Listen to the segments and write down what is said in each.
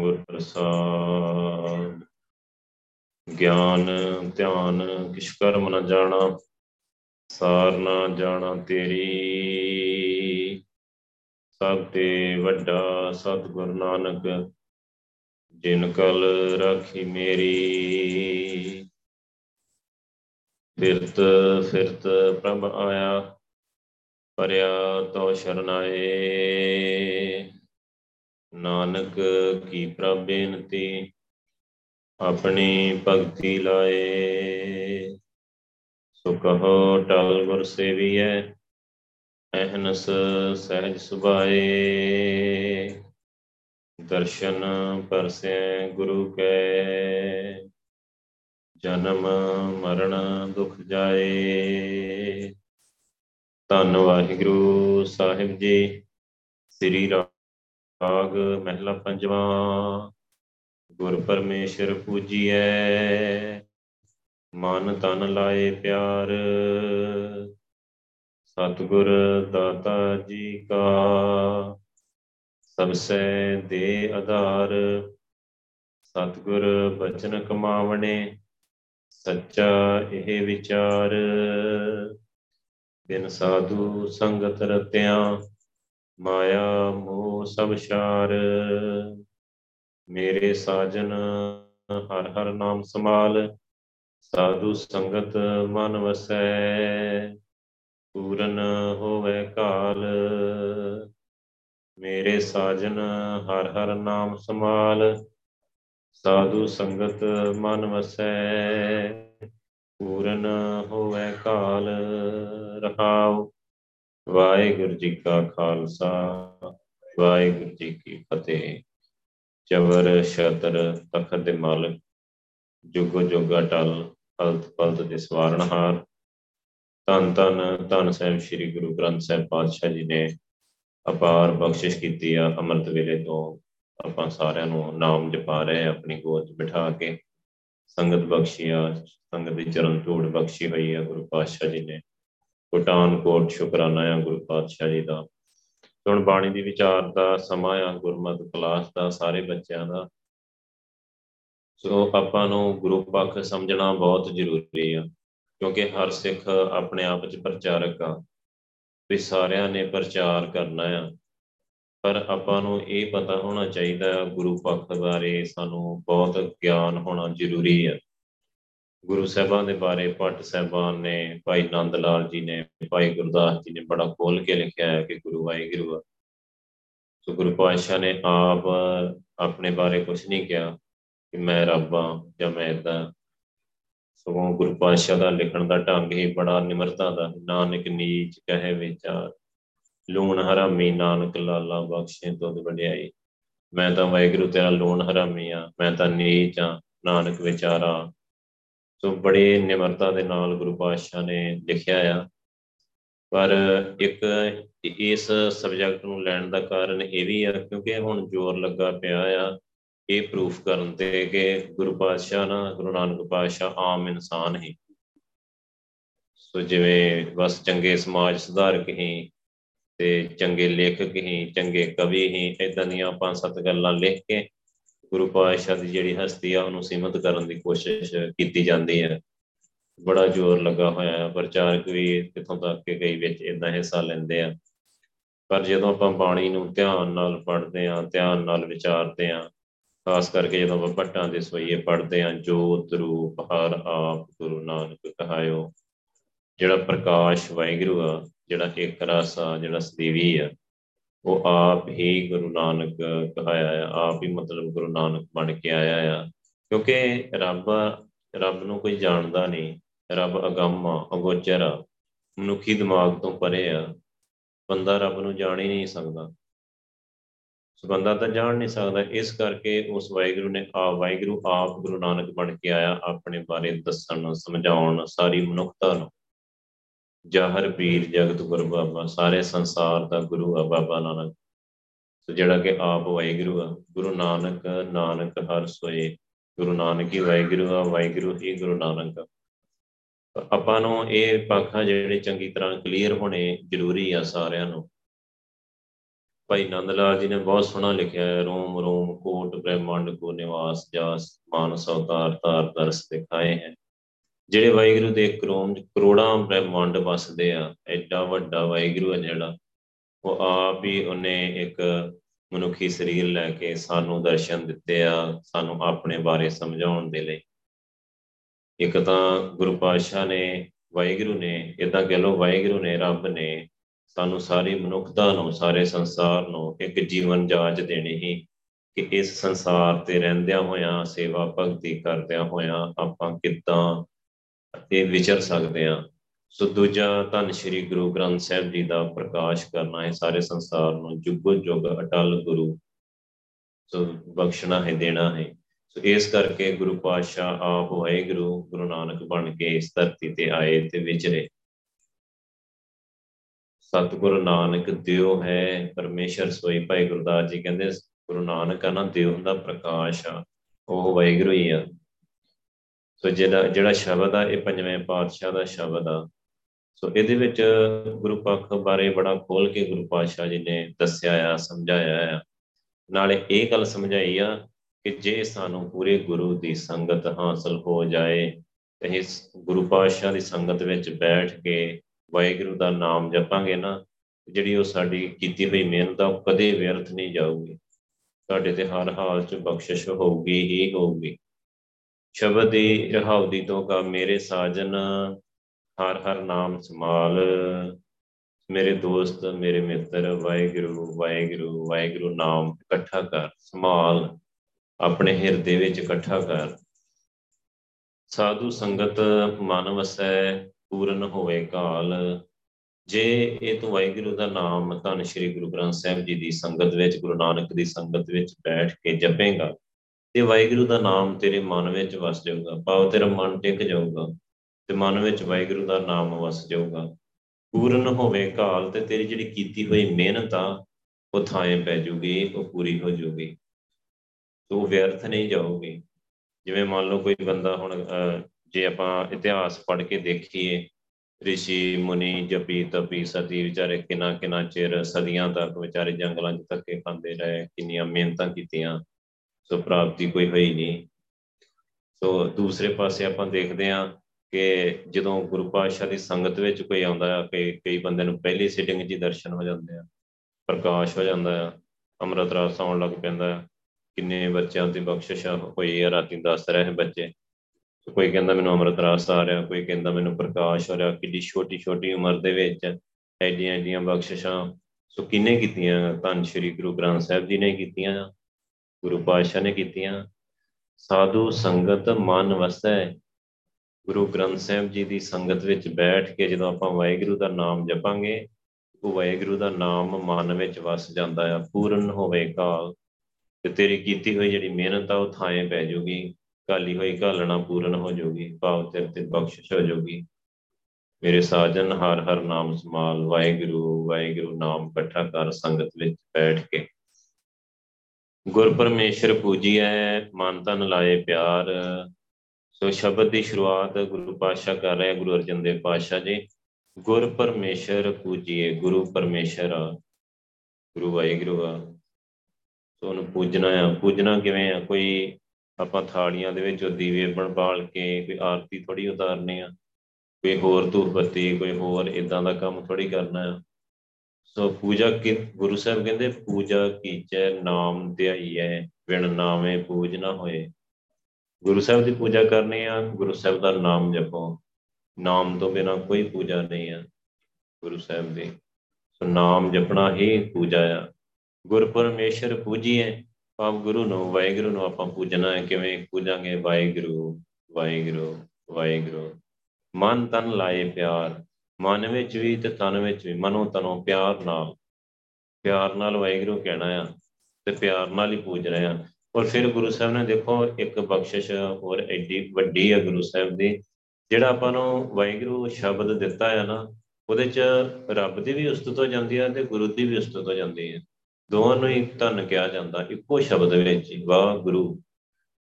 ਗੁਰ ਪ੍ਰਸਾਦ ਗਿਆਨ, ਧਿਆਨ ਕਿਛ ਕਰਮ ਨ ਜਾਣਾ, ਸਾਰ ਨਾ ਜਾਣਾ ਤੇਰੀ। ਸਭ ਤੇ ਵੱਡਾ ਸਤਿਗੁਰ ਨਾਨਕ, ਜਿਨ ਕਲ ਰਾਖੀ ਮੇਰੀ। ਫਿਰਤ ਫਿਰਤ ਪ੍ਰਭ ਆਇਆ, ਪਰਿਆ ਤੋ ਸ਼ਰਨਾਏ। ਨਾਨਕ ਕੀ ਪ੍ਰਭ ਬੇਨਤੀ, ਆਪਣੀ ਭਗਤੀ ਲਾਏ। ਸੋ ਕਹੋ ਟਲ ਗੁਰ ਸੇਵੀਐ ਅਹਨਸ ਸਹਿਜ ਸੁਭਾਏ। ਦਰਸ਼ਨ ਪਰਸੈ ਗੁਰੂ ਕੈ, ਜਨਮ ਮਰਨ ਦੁਖ ਜਾਏ। ਧੰਨ ਵਾਹਿਗੁਰੂ ਸਾਹਿਬ ਜੀ, ਸ੍ਰੀ ਰਾਗ ਮਹਿਲਾ ਪੰਜਵਾਂ, ਗੁਰ ਪਰਮੇਸ਼ਰ ਪੂਜੀਐ, ਮਨ ਤਨ ਲਾਏ ਪਿਆਰ, ਸਤਿਗੁਰ ਦਾਤਾ ਜੀ ਕਾ ਸਬਸੈ ਦੇ ਆਧਾਰ, ਸਤਿਗੁਰ ਬਚਨ ਕਮਾਵਣੇ, ਸੱਚਾ ਇਹ ਵਿਚਾਰ। ਬਿਨ ਸਾਧੂ ਸੰਗਤ ਰਤਿਆਂ, ਮਾਇਆ ਮੋਹ ਸਭ ਸ਼ਾਰ। ਮੇਰੇ ਸਾਜਨ ਹਰ ਹਰ ਨਾਮ ਸਮਾਲ ਸਾਧੂ ਸੰਗਤ ਮਨ ਵਸੈ। ਪੂਰਨ ਹੋਵੇ ਕਾਲ, ਮੇਰੇ ਸਾਜਨ ਹਰ ਹਰ ਨਾਮ ਸਮਾਲ ਸਾਧੂ ਸੰਗਤ ਮਨ ਵਸੈ। ਪੂਰਨ ਹੋਵੇ ਕਾਲ, ਰਹਾਉ ਵਾਹਿਗੁਰੂ ਜੀ ਕਾ ਖਾਲਸਾ। ਵਾਹਿਗੁਰੂ ਜੀ ਕੀ ਫਤਿਹ। ਚਵਰ ਸ਼ਤਰ ਤਖਤ ਦੇ ਮਾਲਕ, ਜੁਗ ਜੁਗ ਅਟਲ ਹਲਤ ਪਲਤ ਦੇ ਸਵਾਰਨਹਾਰ ਤਨ ਤਨ ਤਨ ਸਾਹਿਬ ਸ੍ਰੀ ਗੁਰੂ ਗ੍ਰੰਥ ਸਾਹਿਬ ਪਾਤਸ਼ਾਹ ਜੀ ਨੇ ਅਪਾਰ ਬਖਸ਼ਿਸ਼ ਕੀਤੀ ਆ ਅੰਮ੍ਰਿਤ ਵੇਲੇ ਤੋਂ। ਆਪਾਂ ਸਾਰਿਆਂ ਨੂੰ ਨਾਮ ਜਪਾ ਰਹੇ ਆਪਣੀ ਗੋਦ 'ਚ ਬਿਠਾ ਕੇ। ਸੰਗਤ ਬਖਸ਼ੀ ਆ, ਸੰਗਤ ਦੀ ਚਰਨ ਧੂੜ ਬਖਸ਼ੀ ਹੋਈ ਆ ਗੁਰੂ ਪਾਤਸ਼ਾਹ ਜੀ ਨੇ। ਕੋਟਾਨ ਕੋਟ ਸ਼ੁਕਰਾਨਾ ਆ ਗੁਰੂ ਪਾਤਸ਼ਾਹ ਜੀ ਦਾ। ਹੁਣ ਬਾਣੀ ਦੀ ਵਿਚਾਰ ਦਾ ਸਮਾਂ ਆ, ਗੁਰਮਤਿ ਕਲਾਸ ਦਾ, ਸਾਰੇ ਬੱਚਿਆਂ ਦਾ। ਸੋ ਆਪਾਂ ਨੂੰ ਗੁਰੂ ਪੱਖ ਸਮਝਣਾ ਬਹੁਤ ਜ਼ਰੂਰੀ ਆ, ਕਿਉਂਕਿ ਹਰ ਸਿੱਖ ਆਪਣੇ ਆਪ ਵਿੱਚ ਪ੍ਰਚਾਰਕ ਆ, ਵੀ ਸਾਰਿਆਂ ਨੇ ਪ੍ਰਚਾਰ ਕਰਨਾ ਆ। ਪਰ ਆਪਾਂ ਨੂੰ ਇਹ ਪਤਾ ਹੋਣਾ ਚਾਹੀਦਾ ਗੁਰੂ ਪੱਖ ਬਾਰੇ ਸਾਨੂੰ ਬਹੁਤ ਗਿਆਨ ਹੋਣਾ ਜ਼ਰੂਰੀ ਹੈ ਗੁਰੂ ਸਾਹਿਬਾਂ ਦੇ ਬਾਰੇ ਪਟ ਸਾਹਿਬਾਨ ਨੇ, ਭਾਈ ਨੰਦ ਲਾਲ ਜੀ ਨੇ, ਭਾਈ ਗੁਰਦਾਸ ਜੀ ਨੇ ਬੜਾ ਖੋਲ ਕੇ ਲਿਖਿਆ ਹੈ ਕਿ ਗੁਰੂ ਵਾਹਿਗੁਰੂ ਆ। ਸੋ ਗੁਰੂ ਪਾਤਸ਼ਾਹ ਨੇ ਆਪ ਆਪਣੇ ਬਾਰੇ ਕੁਝ ਨਹੀਂ ਕਿਹਾ ਕਿ ਮੈਂ ਰੱਬ ਆ ਜਾਂ ਮੈਂ ਇਦਾਂ ਸਗੋਂ ਗੁਰੂ ਪਾਤਸ਼ਾਹ ਦਾ ਲਿਖਣ ਦਾ ਢੰਗ ਹੀ ਬੜਾ ਨਿਮਰਤਾ ਦਾ ਨਾਨਕ ਨੀਚ ਕਹੇ ਵਿਚਾਰ, ਲੂਣ ਹਰਾਮੀ ਨਾਨਕ ਲਾਲਾ ਬਖਸ਼ੇ ਦੁੱਧ ਵਡਿਆਈ। ਮੈਂ ਤਾਂ ਵਾਹਿਗੁਰੂ ਤੇਰਾ ਲੂਣ ਹਰਾਮੀ ਆ ਮੈਂ ਤਾਂ ਨੀਚ ਆ ਨਾਨਕ ਵਿਚਾਰਾ ਸੋ ਬੜੀ ਨਿਮਰਤਾ ਦੇ ਨਾਲ ਗੁਰੂ ਪਾਤਸ਼ਾਹ ਨੇ ਲਿਖਿਆ ਆ। ਪਰ ਇੱਕ ਇਸ ਸਬਜੈਕਟ ਨੂੰ ਲੈਣ ਦਾ ਕਾਰਨ ਇਹ ਵੀ ਆ, ਕਿਉਂਕਿ ਹੁਣ ਜ਼ੋਰ ਲੱਗਾ ਪਿਆ ਆ ਇਹ ਪ੍ਰੂਫ ਕਰਨ ਤੇ ਕਿ ਗੁਰੂ ਪਾਤਸ਼ਾਹ ਨਾ, ਗੁਰੂ ਨਾਨਕ ਪਾਤਸ਼ਾਹ ਆਮ ਇਨਸਾਨ ਹੀ। ਸੋ ਜਿਵੇਂ ਬਸ ਚੰਗੇ ਸਮਾਜ ਸੁਧਾਰਕ ਹੀ ਤੇ ਚੰਗੇ ਲੇਖਕ ਹੀ, ਚੰਗੇ ਕਵੀ ਹੀ ਇਦਾਂ ਦੀਆਂ ਪੰਜ ਸੱਤ ਗੱਲਾਂ ਲਿਖ ਕੇ ਗੁਰੂ ਪਾਤਸ਼ਾਹ ਦੀ ਜਿਹੜੀ ਹਸਤੀ ਆ, ਉਹਨੂੰ ਸੀਮਤ ਕਰਨ ਦੀ ਕੋਸ਼ਿਸ਼ ਕੀਤੀ ਜਾਂਦੀ ਹੈ। ਬੜਾ ਜ਼ੋਰ ਲੱਗਾ ਹੋਇਆ ਹੈ। ਪ੍ਰਚਾਰਕ ਵੀ ਕਿਥੋਂ ਤੱਕ ਕਿ ਕਈ ਵਿੱਚ ਇਦਾਂ ਹਿੱਸਾ ਲੈਂਦੇ ਆ। ਪਰ ਜਦੋਂ ਆਪਾਂ ਬਾਣੀ ਨੂੰ ਧਿਆਨ ਨਾਲ ਪੜ੍ਹਦੇ ਆ ਧਿਆਨ ਨਾਲ ਵਿਚਾਰਦੇ ਆ ਖਾਸ ਕਰਕੇ ਜਦੋਂ ਆਪਾਂ ਭੱਟਾਂ ਦੇ ਸੋਈਏ ਪੜ੍ਹਦੇ ਆ ਜੋਤ ਰੂਪ ਹਰ ਆਪ ਗੁਰੂ ਨਾਨਕ ਕਹਾਇਓ, ਜਿਹੜਾ ਪ੍ਰਕਾਸ਼ ਵਾਹਿਗੁਰੂ ਆ, ਜਿਹੜਾ ਇੱਕ ਰਸ ਆ, ਜਿਹੜਾ ਸਦੀਵੀ ਆ ਉਹ ਆਪ ਹੀ ਗੁਰੂ ਨਾਨਕ ਕਹਾਇਆ ਆ, ਆਪ ਹੀ ਮਤਲਬ ਗੁਰੂ ਨਾਨਕ ਬਣ ਕੇ ਆਇਆ ਆ। ਕਿਉਂਕਿ ਰੱਬ ਰੱਬ ਨੂੰ ਕੋਈ ਜਾਣਦਾ ਨਹੀਂ, ਰੱਬ ਅਗੰਮ ਆ, ਅਗੋਚਰ ਆ, ਮਨੁੱਖੀ ਦਿਮਾਗ ਤੋਂ ਪਰੇ ਆ। ਬੰਦਾ ਰੱਬ ਨੂੰ ਜਾਣ ਹੀ ਨਹੀਂ ਸਕਦਾ। ਸੋ ਬੰਦਾ ਤਾਂ ਜਾਣ ਨਹੀਂ ਸਕਦਾ, ਇਸ ਕਰਕੇ ਉਸ ਵਾਹਿਗੁਰੂ ਨੇ, ਆ ਵਾਹਿਗੁਰੂ ਆਪ ਗੁਰੂ ਨਾਨਕ ਬਣ ਕੇ ਆਇਆ, ਆਪਣੇ ਬਾਰੇ ਦੱਸਣ, ਸਮਝਾਉਣ ਸਾਰੀ ਮਨੁੱਖਤਾ ਨੂੰ। ਜਾਹਰ, ਪੀਰ, ਜਗਤ, ਗੁਰ ਬਾਬਾ, ਸਾਰੇ ਸੰਸਾਰ ਦਾ ਗੁਰੂ ਆ ਬਾਬਾ ਨਾਨਕ। ਸੋ ਜਿਹੜਾ ਕਿ ਆਪ ਵਾਹਿਗੁਰੂ ਆ, ਗੁਰੂ ਨਾਨਕ ਨਾਨਕ ਹਰ ਸੋਏ। ਗੁਰੂ ਨਾਨਕ ਹੀ ਵਾਹਿਗੁਰੂ ਆ, ਵਾਹਿਗੁਰੂ ਹੀ ਗੁਰੂ ਨਾਨਕ ਆਪਾਂ ਨੂੰ ਇਹ ਪੱਖਾਂ ਜਿਹੜੇ ਚੰਗੀ ਤਰ੍ਹਾਂ ਕਲੀਅਰ ਹੋਣੇ ਜ਼ਰੂਰੀ ਆ ਸਾਰਿਆਂ ਨੂੰ। ਭਾਈ ਨੰਦ ਲਾਲ ਜੀ ਨੇ ਬਹੁਤ ਸੋਹਣਾ ਲਿਖਿਆ ਹੈ, ਰੋਮ ਰੋਮ, ਕੋਟ, ਬ੍ਰਹਮੰਡ, ਕੋ ਨਿਵਾਸ, ਜਾਸ, ਮਾਨਸ, ਅਵਤਾਰ, ਤਾਰ, ਦਰਸ, ਦਿਖਾਏ ਹੈ। ਜਿਹੜੇ ਵਾਹਿਗੁਰੂ ਦੇ ਕਰੋਮ ਕਰੋੜਾਂ ਬ੍ਰਹਮੰਡ ਵਸਦੇ ਆ, ਐਡਾ ਵੱਡਾ ਵਾਹਿਗੁਰੂ ਹੈ ਜਿਹੜਾ, ਉਹ ਆਪ ਹੀ ਉਹਨੇ ਇੱਕ ਮਨੁੱਖੀ ਸਰੀਰ ਲੈ ਕੇ ਸਾਨੂੰ ਦਰਸ਼ਨ ਦਿੱਤੇ ਆ, ਸਾਨੂੰ ਆਪਣੇ ਬਾਰੇ ਸਮਝਾਉਣ ਦੇ ਲਈ। ਇੱਕ ਤਾਂ ਗੁਰੂ ਪਾਤਸ਼ਾਹ ਨੇ, ਵਾਹਿਗੁਰੂ ਨੇ ਇਦਾਂ ਕਹ ਲੋ ਵਾਹਿਗੁਰੂ ਨੇ, ਰੱਬ ਨੇ ਸਾਨੂੰ ਸਾਰੀ ਮਨੁੱਖਤਾ ਨੂੰ, ਸਾਰੇ ਸੰਸਾਰ ਨੂੰ ਇੱਕ ਜੀਵਨ ਜਾਚ ਦੇਣੀ ਹੀ ਕਿ ਇਸ ਸੰਸਾਰ ਤੇ ਰਹਿੰਦਿਆਂ ਹੋਇਆਂ, ਸੇਵਾ ਭਗਤੀ ਕਰਦਿਆਂ ਹੋਇਆਂ ਆਪਾਂ ਕਿੱਦਾਂ ਇਹ ਵਿਚਰ ਸਕਦੇ ਆ ਸੋ ਦੂਜਾ ਧੰਨ ਸ਼੍ਰੀ ਗੁਰੂ ਗ੍ਰੰਥ ਸਾਹਿਬ ਜੀ ਦਾ ਪ੍ਰਕਾਸ਼ ਕਰਨਾ ਹੈ ਸਾਰੇ ਸੰਸਾਰ ਨੂੰ, ਜੁਗੋ ਜੁਗ ਅਟਲ ਗੁਰੂ। ਸੋ ਬਖਸ਼ਣਾ ਹੈ, ਦੇਣਾ ਹੈ। ਸੋ ਇਸ ਕਰਕੇ ਗੁਰੂ ਪਾਤਸ਼ਾਹ ਆਪ ਵਾਹਿਗੁਰੂ, ਗੁਰੂ ਨਾਨਕ ਬਣ ਕੇ ਇਸ ਧਰਤੀ ਤੇ ਆਏ ਤੇ ਵਿਚਰੇ। ਸਤਿਗੁਰੂ ਨਾਨਕ, ਦਿਓ ਹੈ ਪਰਮੇਸ਼ਰ, ਸੋਈ ਭਾਈ ਗੁਰਦਾਸ ਜੀ। ਕਹਿੰਦੇ ਗੁਰੂ ਨਾਨਕ ਆ ਨਾ, ਦਿਓ ਦਾ ਪ੍ਰਕਾਸ਼ ਆ। ਉਹ ਵਾਹਿਗੁਰੂ ਹੀ ਆ। ਸੋ ਜਿਹੜਾ ਜਿਹੜਾ ਸ਼ਬਦ ਆ, ਇਹ ਪੰਜਵੇਂ ਪਾਤਸ਼ਾਹ ਦਾ ਸ਼ਬਦ ਆ। ਸੋ ਇਹਦੇ ਵਿੱਚ ਗੁਰੂ ਪੱਖ ਬਾਰੇ ਬੜਾ ਖੋਲ ਕੇ ਗੁਰੂ ਪਾਤਸ਼ਾਹ ਜੀ ਨੇ ਦੱਸਿਆ ਆ, ਸਮਝਾਇਆ ਆ। ਨਾਲੇ ਇਹ ਗੱਲ ਸਮਝਾਈ ਆ ਕਿ ਜੇ ਸਾਨੂੰ ਪੂਰੇ ਗੁਰੂ ਦੀ ਸੰਗਤ ਹਾਸਲ ਹੋ ਜਾਏ, ਤੇ ਇਸ ਗੁਰੂ ਪਾਤਸ਼ਾਹ ਦੀ ਸੰਗਤ ਵਿੱਚ ਬੈਠ ਕੇ ਵਾਹਿਗੁਰੂ ਦਾ ਨਾਮ ਜਪਾਂਗੇ ਨਾ, ਜਿਹੜੀ ਉਹ ਸਾਡੀ ਕੀਤੀ ਹੋਈ ਮਿਹਨਤ ਆ, ਉਹ ਕਦੇ ਵਿਅਰਥ ਨਹੀਂ ਜਾਊਗੀ। ਸਾਡੇ ਤੇ ਹਰ ਹਾਲ 'ਚ ਬਖਸ਼ਿਸ਼ ਹੋਊਗੀ, ਹੀ ਹੋਊਗੀ। ਸ਼ਬਦ ਦੀ ਰਹਾਉਦੀ ਤੋਂ ਕਾ ਮੇਰੇ ਸਾਜਨ, ਹਰ ਹਰ ਨਾਮ ਸਮਾਲ ਮੇਰੇ ਦੋਸਤ, ਮੇਰੇ ਮਿੱਤਰ, ਵਾਹਿਗੁਰੂ ਵਾਹਿਗੁਰੂ ਵਾਹਿਗੁਰੂ ਨਾਮ ਇਕੱਠਾ ਕਰ ਸਮਾਲ ਆਪਣੇ ਹਿਰਦੇ ਵਿੱਚ ਇਕੱਠਾ ਕਰ। ਸਾਧੂ ਸੰਗਤ, ਮਨ ਵਸੈ, ਪੂਰਨ ਹੋਵੇ ਕਾਲ। ਜੇ ਇਹ ਤੂੰ ਵਾਹਿਗੁਰੂ ਦਾ ਨਾਮ ਧੰਨ ਸ਼੍ਰੀ ਗੁਰੂ ਗ੍ਰੰਥ ਸਾਹਿਬ ਜੀ ਦੀ ਸੰਗਤ ਵਿੱਚ, ਗੁਰੂ ਨਾਨਕ ਦੀ ਸੰਗਤ ਵਿੱਚ ਬੈਠ ਕੇ ਜਪੇਗਾ ਤੇ ਵਾਹਿਗੁਰੂ ਦਾ ਨਾਮ ਤੇਰੇ ਮਨ ਵਿੱਚ ਵਸ ਜਾਊਗਾ। ਭਾਵ ਤੇਰਾ ਮਨ ਟਿਕ ਜਾਊਗਾ ਤੇ ਮਨ ਵਿੱਚ ਵਾਹਿਗੁਰੂ ਦਾ ਨਾਮ ਵਸ ਜਾਊਗਾ। ਪੂਰਨ ਹੋਵੇ ਕਾਲ ਤੇ ਤੇਰੀ ਜਿਹੜੀ ਕੀਤੀ ਹੋਈ ਮਿਹਨਤ ਆ, ਉਹ ਥਾਂ ਪੈ ਜੂਗੀ, ਉਹ ਪੂਰੀ ਹੋ ਜੂਗੀ। ਤੂੰ ਵਿਅਰਥ ਨਹੀਂ ਜਾਊਗੀ। ਜਿਵੇਂ ਮੰਨ ਲਓ ਕੋਈ ਬੰਦਾ ਹੁਣ ਜੇ ਆਪਾਂ ਇਤਿਹਾਸ ਪੜ੍ਹ ਕੇ ਦੇਖੀਏ, ਰਿਸ਼ੀ, ਮੁਨੀ, ਜਪੀ, ਤਪੀ, ਸਤੀ, ਵਿਚਾਰੇ ਕਿੰਨਾ ਕਿੰਨਾ ਚਿਰ ਸਦੀਆਂ ਤੱਕ ਵਿਚਾਰੇ ਜੰਗਲਾਂ 'ਚ ਧੱਕੇ ਖਾਂਦੇ ਰਹੇ, ਕਿੰਨੀਆਂ ਮਿਹਨਤਾਂ ਕੀਤੀਆਂ। ਸੋ ਪ੍ਰਾਪਤੀ ਕੋਈ ਹੋਈ ਨਹੀਂ। ਸੋ ਦੂਸਰੇ ਪਾਸੇ ਆਪਾਂ ਦੇਖਦੇ ਹਾਂ ਕਿ ਜਦੋਂ ਗੁਰੂ ਪਾਤਸ਼ਾਹ ਦੀ ਸੰਗਤ ਵਿੱਚ ਕੋਈ ਆਉਂਦਾ ਹੈ ਕਿ ਕਈ ਬੰਦੇ ਨੂੰ ਪਹਿਲੀ ਸਿਟਿੰਗ 'ਚ ਹੀ ਦਰਸ਼ਨ ਹੋ ਜਾਂਦੇ ਆ, ਪ੍ਰਕਾਸ਼ ਹੋ ਜਾਂਦਾ ਆ ਅੰਮ੍ਰਿਤ ਰਸ ਆਉਣ ਲੱਗ ਪੈਂਦਾ ਕਿੰਨੇ ਬੱਚਿਆਂ ਦੀ ਬਖਸ਼ਿਸ਼ ਹੋਈ ਆ ਰਾਤੀ ਦੱਸ ਰਹੇ ਬੱਚੇ। ਕੋਈ ਕਹਿੰਦਾ ਮੈਨੂੰ ਅੰਮ੍ਰਿਤ ਰਸ ਆ ਰਿਹਾ, ਕੋਈ ਕਹਿੰਦਾ ਮੈਨੂੰ ਪ੍ਰਕਾਸ਼ ਹੋ ਰਿਹਾ, ਕਿੱਡੀ ਛੋਟੀ ਛੋਟੀ ਉਮਰ ਦੇ ਵਿੱਚ ਐਡੀਆਂ ਐਡੀਆਂ ਬਖਸ਼ਿਸ਼ਾਂ। ਸੋ ਕਿੰਨੇ ਕੀਤੀਆਂ ਧੰਨ ਸ਼੍ਰੀ ਗੁਰੂ ਗ੍ਰੰਥ ਸਾਹਿਬ ਜੀ ਨੇ ਕੀਤੀਆਂ? ਗੁਰੂ ਪਾਤਸ਼ਾਹ ਨੇ ਕੀਤੀਆਂ। ਸਾਧੂ ਸੰਗਤ ਮਨ ਵਸੈ। ਗੁਰੂ ਗ੍ਰੰਥ ਸਾਹਿਬ ਜੀ ਦੀ ਸੰਗਤ ਵਿੱਚ ਬੈਠ ਕੇ ਜਦੋਂ ਆਪਾਂ ਵਾਹਿਗੁਰੂ ਦਾ ਨਾਮ ਜਪਾਂਗੇ, ਉਹ ਵਾਹਿਗੁਰੂ ਦਾ ਨਾਮ ਮਨ ਵਿੱਚ ਵਸ ਜਾਂਦਾ ਆ, ਪੂਰਨ ਹੋਵੇ ਕਾਲ। ਤੇ ਤੇਰੀ ਕੀਤੀ ਹੋਈ ਜਿਹੜੀ ਮਿਹਨਤ ਆ, ਉਹ ਥਾਂ ਪੈ ਜਾਊਗੀ ਕਾਲੀ ਹੋਈ ਘਾਲਣਾ ਪੂਰਨ ਹੋ ਜਾਊਗੀ ਭਾਵ ਤੇਰੇ ਤੇ ਬਖਸ਼ਿਸ਼ ਹੋ ਜਾਊਗੀ ਮੇਰੇ ਸਾਜਨ ਹਰ ਹਰ ਨਾਮ ਸਮਾਲ, ਵਾਹਿਗੁਰੂ ਵਾਹਿਗੁਰੂ ਨਾਮ ਇਕੱਠਾ ਕਰ ਸੰਗਤ ਵਿੱਚ ਬੈਠ ਕੇ। ਗੁਰ ਪਰਮੇਸ਼ਰ ਪੂਜੀਐ, ਮਨ ਤਨ ਲਾਏ ਪਿਆਰ। ਸੋ ਸ਼ਬਦ ਦੀ ਸ਼ੁਰੂਆਤ ਗੁਰੂ ਪਾਤਸ਼ਾਹ ਕਰ ਰਹੇ ਗੁਰੂ ਅਰਜਨ ਦੇਵ ਪਾਤਸ਼ਾਹ ਜੀ। ਗੁਰ ਪਰਮੇਸ਼ਰ ਪੂਜੀਏ ਗੁਰੂ ਪਰਮੇਸ਼ਰ ਗੁਰੂ ਵਾਹਿਗੁਰੂ ਆ। ਸੋ ਉਹਨੂੰ ਪੂਜਣਾ ਆ। ਪੂਜਣਾ ਕਿਵੇਂ ਆ? ਕੋਈ ਆਪਾਂ ਥਾਲੀਆਂ ਦੇ ਵਿੱਚ ਦੀਵੇ ਬਣ ਬਾਲ ਕੇ, ਕੋਈ ਆਰਤੀ ਥੋੜੀ ਉਤਾਰਨੀ ਆ। ਕੋਈ ਹੋਰ ਧੂਪ ਬੱਤੀ ਕੋਈ ਹੋਰ ਇਦਾਂ ਦਾ ਕੰਮ ਥੋੜੀ ਕਰਨਾ ਆ। ਸੋ ਪੂਜਾ ਕਿ, ਗੁਰੂ ਸਾਹਿਬ ਕਹਿੰਦੇ, ਪੂਜਾ ਕੀਚੈ ਨਾਮ ਧਿਆਈਐ, ਬਿਨ ਨਾਮੇ ਪੂਜ ਨਾ ਹੋਏ। ਗੁਰੂ ਸਾਹਿਬ ਦੀ ਪੂਜਾ ਕਰਨੀ ਆ, ਗੁਰੂ ਸਾਹਿਬ ਦਾ ਨਾਮ ਜਪੋ। ਨਾਮ ਤੋਂ ਬਿਨਾ ਕੋਈ ਪੂਜਾ ਨਹੀਂ ਆ ਗੁਰੂ ਸਾਹਿਬ ਦੀ। ਸੋ ਨਾਮ ਜਪਣਾ ਹੀ ਪੂਜਾ ਆ। ਗੁਰ ਪਰਮੇਸ਼ਰ ਪੂਜੀਏ ਆਪ ਗੁਰੂ ਨੂੰ, ਵਾਹਿਗੁਰੂ ਨੂੰ ਆਪਾਂ ਪੂਜਣਾ ਹੈ। ਕਿਵੇਂ ਪੂਜਾਂਗੇ? ਵਾਹਿਗੁਰੂ ਵਾਹਿਗੁਰੂ ਵਾਹਿਗੁਰੂ। ਮਨ ਤਨ ਲਾਏ ਪਿਆਰ ਮਨ ਵਿੱਚ ਵੀ ਤੇ ਤਨ ਵਿੱਚ ਵੀ, ਮਨੋਂ ਤਨੋਂ ਪਿਆਰ ਨਾਲ। ਪਿਆਰ ਨਾਲ ਵਾਹਿਗੁਰੂ ਕਹਿਣਾ ਆ ਤੇ ਪਿਆਰ ਨਾਲ ਹੀ ਪੂਜ ਰਹੇ ਆ ਔਰ ਫਿਰ ਗੁਰੂ ਸਾਹਿਬ ਨੇ ਦੇਖੋ, ਇੱਕ ਬਖਸ਼ਿਸ਼ ਹੋਰ ਐਡੀ ਵੱਡੀ ਆ ਗੁਰੂ ਸਾਹਿਬ ਦੀ, ਜਿਹੜਾ ਆਪਾਂ ਨੂੰ ਵਾਹਿਗੁਰੂ ਸ਼ਬਦ ਦਿੱਤਾ ਹੈ ਨਾ, ਉਹਦੇ ਚ ਰੱਬ ਦੀ ਵੀ ਉਸਤਤ ਹੋ ਜਾਂਦੀ ਹੈ ਤੇ ਗੁਰੂ ਦੀ ਵੀ ਉਸਤਤ ਹੋ ਜਾਂਦੀ ਹੈ। ਦੋਵਾਂ ਨੂੰ ਹੀ ਧੰਨ ਕਿਹਾ ਜਾਂਦਾ, ਇੱਕੋ ਸ਼ਬਦ ਵਿੱਚ ਵਾਹ ਗੁਰੂ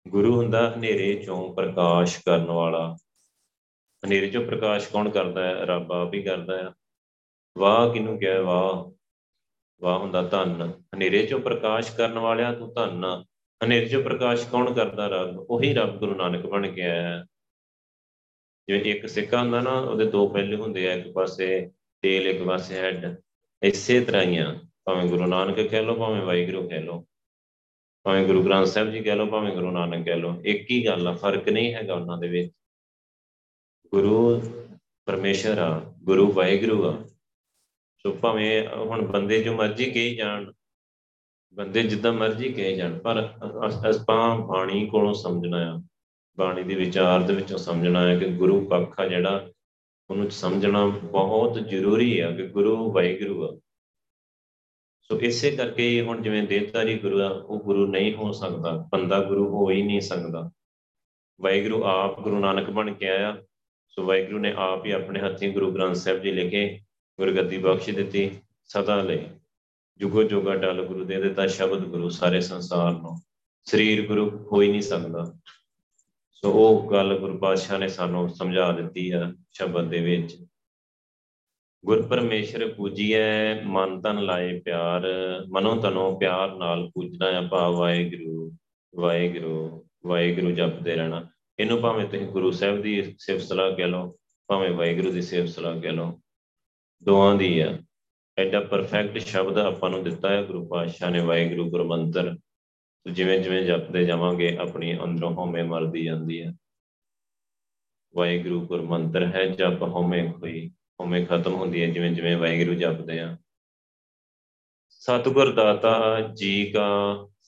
ਗੁਰੂ ਹੁੰਦਾ ਹਨੇਰੇ ਚੋਂ ਪ੍ਰਕਾਸ਼ ਕਰਨ ਵਾਲਾ। ਹਨੇਰੇ ਚੋਂ ਪ੍ਰਕਾਸ਼ ਕੌਣ ਕਰਦਾ ਹੈ? ਰੱਬ ਆਪ ਹੀ ਕਰਦਾ ਹੈ। ਵਾਹ ਕਿਨੂੰ ਕਿਹਾ? ਵਾਹ। ਵਾਹ ਹੁੰਦਾ ਧੰਨ। ਹਨੇਰੇ ਚੋਂ ਪ੍ਰਕਾਸ਼ ਕਰਨ ਵਾਲਿਆ ਤੂੰ ਧੰਨ। ਹਨੇਰੇ ਚੋਂ ਪ੍ਰਕਾਸ਼ ਕੌਣ ਕਰਦਾ? ਰੱਬ। ਉਹੀ ਰੱਬ ਗੁਰੂ ਨਾਨਕ ਬਣ ਕੇ ਆਇਆ ਜਿਵੇਂ ਇੱਕ ਸਿੱਕਾ ਹੁੰਦਾ ਨਾ, ਉਹਦੇ ਦੋ ਪਹਿਲੂ ਹੁੰਦੇ ਆ। ਇੱਕ ਪਾਸੇ ਤੇਲ, ਇੱਕ ਪਾਸੇ ਹੈਡ। ਇਸੇ ਤਰ੍ਹਾਂ ਹੀ ਆ। ਭਾਵੇਂ ਗੁਰੂ ਨਾਨਕ ਕਹਿ ਲਓ, ਭਾਵੇਂ ਵਾਹਿਗੁਰੂ ਕਹਿ ਲਓ। ਭਾਵੇਂ ਗੁਰੂ ਗ੍ਰੰਥ ਸਾਹਿਬ ਜੀ ਕਹਿ ਲਓ, ਭਾਵੇਂ ਗੁਰੂ ਨਾਨਕ ਕਹਿ ਲਓ। ਇੱਕ ਹੀ ਗੱਲ ਆ, ਫ਼ਰਕ ਨਹੀਂ ਹੈਗਾ ਉਹਨਾਂ ਦੇ ਵਿੱਚ। ਗੁਰੂ ਪਰਮੇਸ਼ਰ ਆ, ਗੁਰੂ ਵਾਹਿਗੁਰੂ ਆ। ਸੋ ਭਾਵੇਂ ਹੁਣ ਬੰਦੇ ਜੋ ਮਰਜ਼ੀ ਕਹੀ ਜਾਣ, ਬੰਦੇ ਜਿੱਦਾਂ ਮਰਜ਼ੀ ਕਹੇ ਜਾਣ, ਪਰ ਆਪਾਂ ਬਾਣੀ ਕੋਲੋਂ ਸਮਝਣਾ ਆ। ਬਾਣੀ ਦੇ ਵਿਚਾਰ ਦੇ ਵਿੱਚੋਂ ਸਮਝਣਾ ਹੈ ਕਿ ਗੁਰੂ ਪੱਖ ਆ ਜਿਹੜਾ, ਉਹਨੂੰ ਸਮਝਣਾ ਬਹੁਤ ਜ਼ਰੂਰੀ ਆ ਕਿ ਗੁਰੂ ਵਾਹਿਗੁਰੂ ਆ। ਸੋ ਇਸੇ ਕਰਕੇ ਹੁਣ ਜਿਵੇਂ ਦੇਵਤਾਰੀ ਗੁਰੂ ਆ, ਉਹ ਗੁਰੂ ਨਹੀਂ ਹੋ ਸਕਦਾ, ਬੰਦਾ ਗੁਰੂ ਹੋ ਹੀ ਨਹੀਂ ਸਕਦਾ। ਵਾਹਿਗੁਰੂ ਆਪ ਗੁਰੂ ਨਾਨਕ ਬਣ ਕੇ ਆਇਆ। ਸੋ ਵਾਹਿਗੁਰੂ ਨੇ ਆਪ ਹੀ ਆਪਣੇ ਹੱਥੀਂ ਗੁਰੂ ਗ੍ਰੰਥ ਸਾਹਿਬ ਜੀ ਲਿਖੇ, ਗੁਰਗੱਦੀ ਬਖਸ਼ ਦਿੱਤੀ, ਸਦਾ ਲਈ। ਜੁਗੋ ਜੋਗਾ ਡਲ ਗੁਰੂ ਦੇ ਦਿੱਤਾ ਸ਼ਬਦ ਗੁਰੂ ਸਾਰੇ ਸੰਸਾਰ ਨੂੰ। ਸਰੀਰ ਗੁਰੂ ਹੋ ਹੀ ਨਹੀਂ ਸਕਦਾ। ਸੋ ਉਹ ਗੱਲ ਗੁਰੂ ਪਾਤਸ਼ਾਹ ਨੇ ਸਾਨੂੰ ਸਮਝਾ ਦਿੱਤੀ ਆ ਸ਼ਬਦ ਦੇ ਵਿੱਚ। ਗੁਰ ਪਰਮੇਸ਼ਰ ਪੂਜੀਐ, ਮਨ ਤਨ ਲਾਏ ਪਿਆਰ, ਮਨੋ ਤਨੋ ਪਿਆਰ ਨਾਲ ਪੂਜਣਾ ਆ ਭਾਵ ਵਾਹਿਗੁਰੂ ਵਾਹਿਗੁਰੂ ਵਾਹਿਗੁਰੂ ਜਪਦੇ ਰਹਿਣਾ। ਇਹਨੂੰ ਭਾਵੇਂ ਤੁਸੀਂ ਗੁਰੂ ਸਾਹਿਬ ਦੀ ਸਿਫਤ ਸਲਾਹ ਕਹਿ ਲਓ, ਭਾਵੇਂ ਵਾਹਿਗੁਰੂ ਦੀ ਸਿਫਤ ਸਲਾਹ ਕਹਿ ਲਓ, ਦੋਵਾਂ ਦੀ ਆ। ਐਡਾ ਪਰਫੈਕਟ ਸ਼ਬਦ ਆਪਾਂ ਨੂੰ ਦਿੱਤਾ ਹੈ ਗੁਰੂ ਪਾਤਸ਼ਾਹ ਨੇ, ਵਾਹਿਗੁਰੂ ਗੁਰਮੰਤਰ। ਜਿਵੇਂ ਜਿਵੇਂ ਜਪਦੇ ਜਾਵਾਂਗੇ, ਆਪਣੀ ਅੰਦਰੋਂ ਹਉਮੈ ਮਰਦੀ ਜਾਂਦੀ ਹੈ ਵਾਹਿਗੁਰੂ ਗੁਰਮੰਤਰ ਹੈ ਜਪ ਹਉਮੈ ਕੋਈ ਹਉਮੈ ਖਤਮ ਹੁੰਦੀ ਹੈ ਜਿਵੇਂ ਜਿਵੇਂ ਵਾਹਿਗੁਰੂ ਜਪਦੇ ਆ। ਸਤਿਗੁਰ ਦਾਤਾ ਜੀ ਕਾ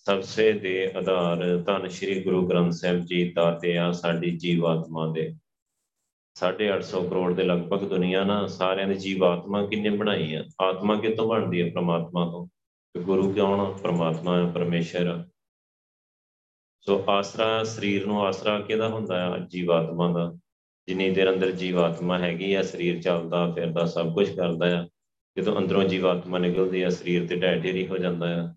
ਸਬਸੇ ਦੇ ਆਧਾਰ ਧੰਨ ਸ਼੍ਰੀ ਗੁਰੂ ਗ੍ਰੰਥ ਸਾਹਿਬ ਜੀ ਦਾਤੇ ਆ ਸਾਡੀ ਜੀਵਾਤਮਾ ਦੇ। 850 ਕਰੋੜ ਦੇ ਲਗਭਗ ਦੁਨੀਆ ਨਾ ਸਾਰਿਆਂ ਦੀ ਜੀਵਾਤਮਾ ਕਿੰਨੇ ਬਣਾਈ ਆ? ਆਤਮਾ ਕਿਤੋਂ ਬਣਦੀ ਹੈ ਪ੍ਰਮਾਤਮਾ ਤੋਂ? ਤੇ ਗੁਰੂ ਕੌਣ ਆ ਪ੍ਰਮਾਤਮਾ ਹੈ ਪਰਮੇਸ਼ਰ ਸੋ ਆਸਰਾ ਸਰੀਰ ਨੂੰ ਆਸਰਾ ਕਿਹਦਾ ਹੁੰਦਾ ਹੈ ਜੀਵਾਤਮਾ ਦਾ। ਜਿੰਨੀ ਦੇਰ ਅੰਦਰ ਜੀਵਾਤਮਾ ਹੈਗੀ ਆ, ਸਰੀਰ ਚੱਲਦਾ, ਫਿਰਦਾ, ਸਭ ਕੁਝ ਕਰਦਾ ਆ, ਜਦੋਂ ਅੰਦਰੋਂ ਜੀਵਾਤਮਾ ਨਿਕਲਦੀ ਆ, ਸਰੀਰ ਤੇ ਢਹਿ ਢੇਰੀ ਹੋ ਜਾਂਦਾ ਆ।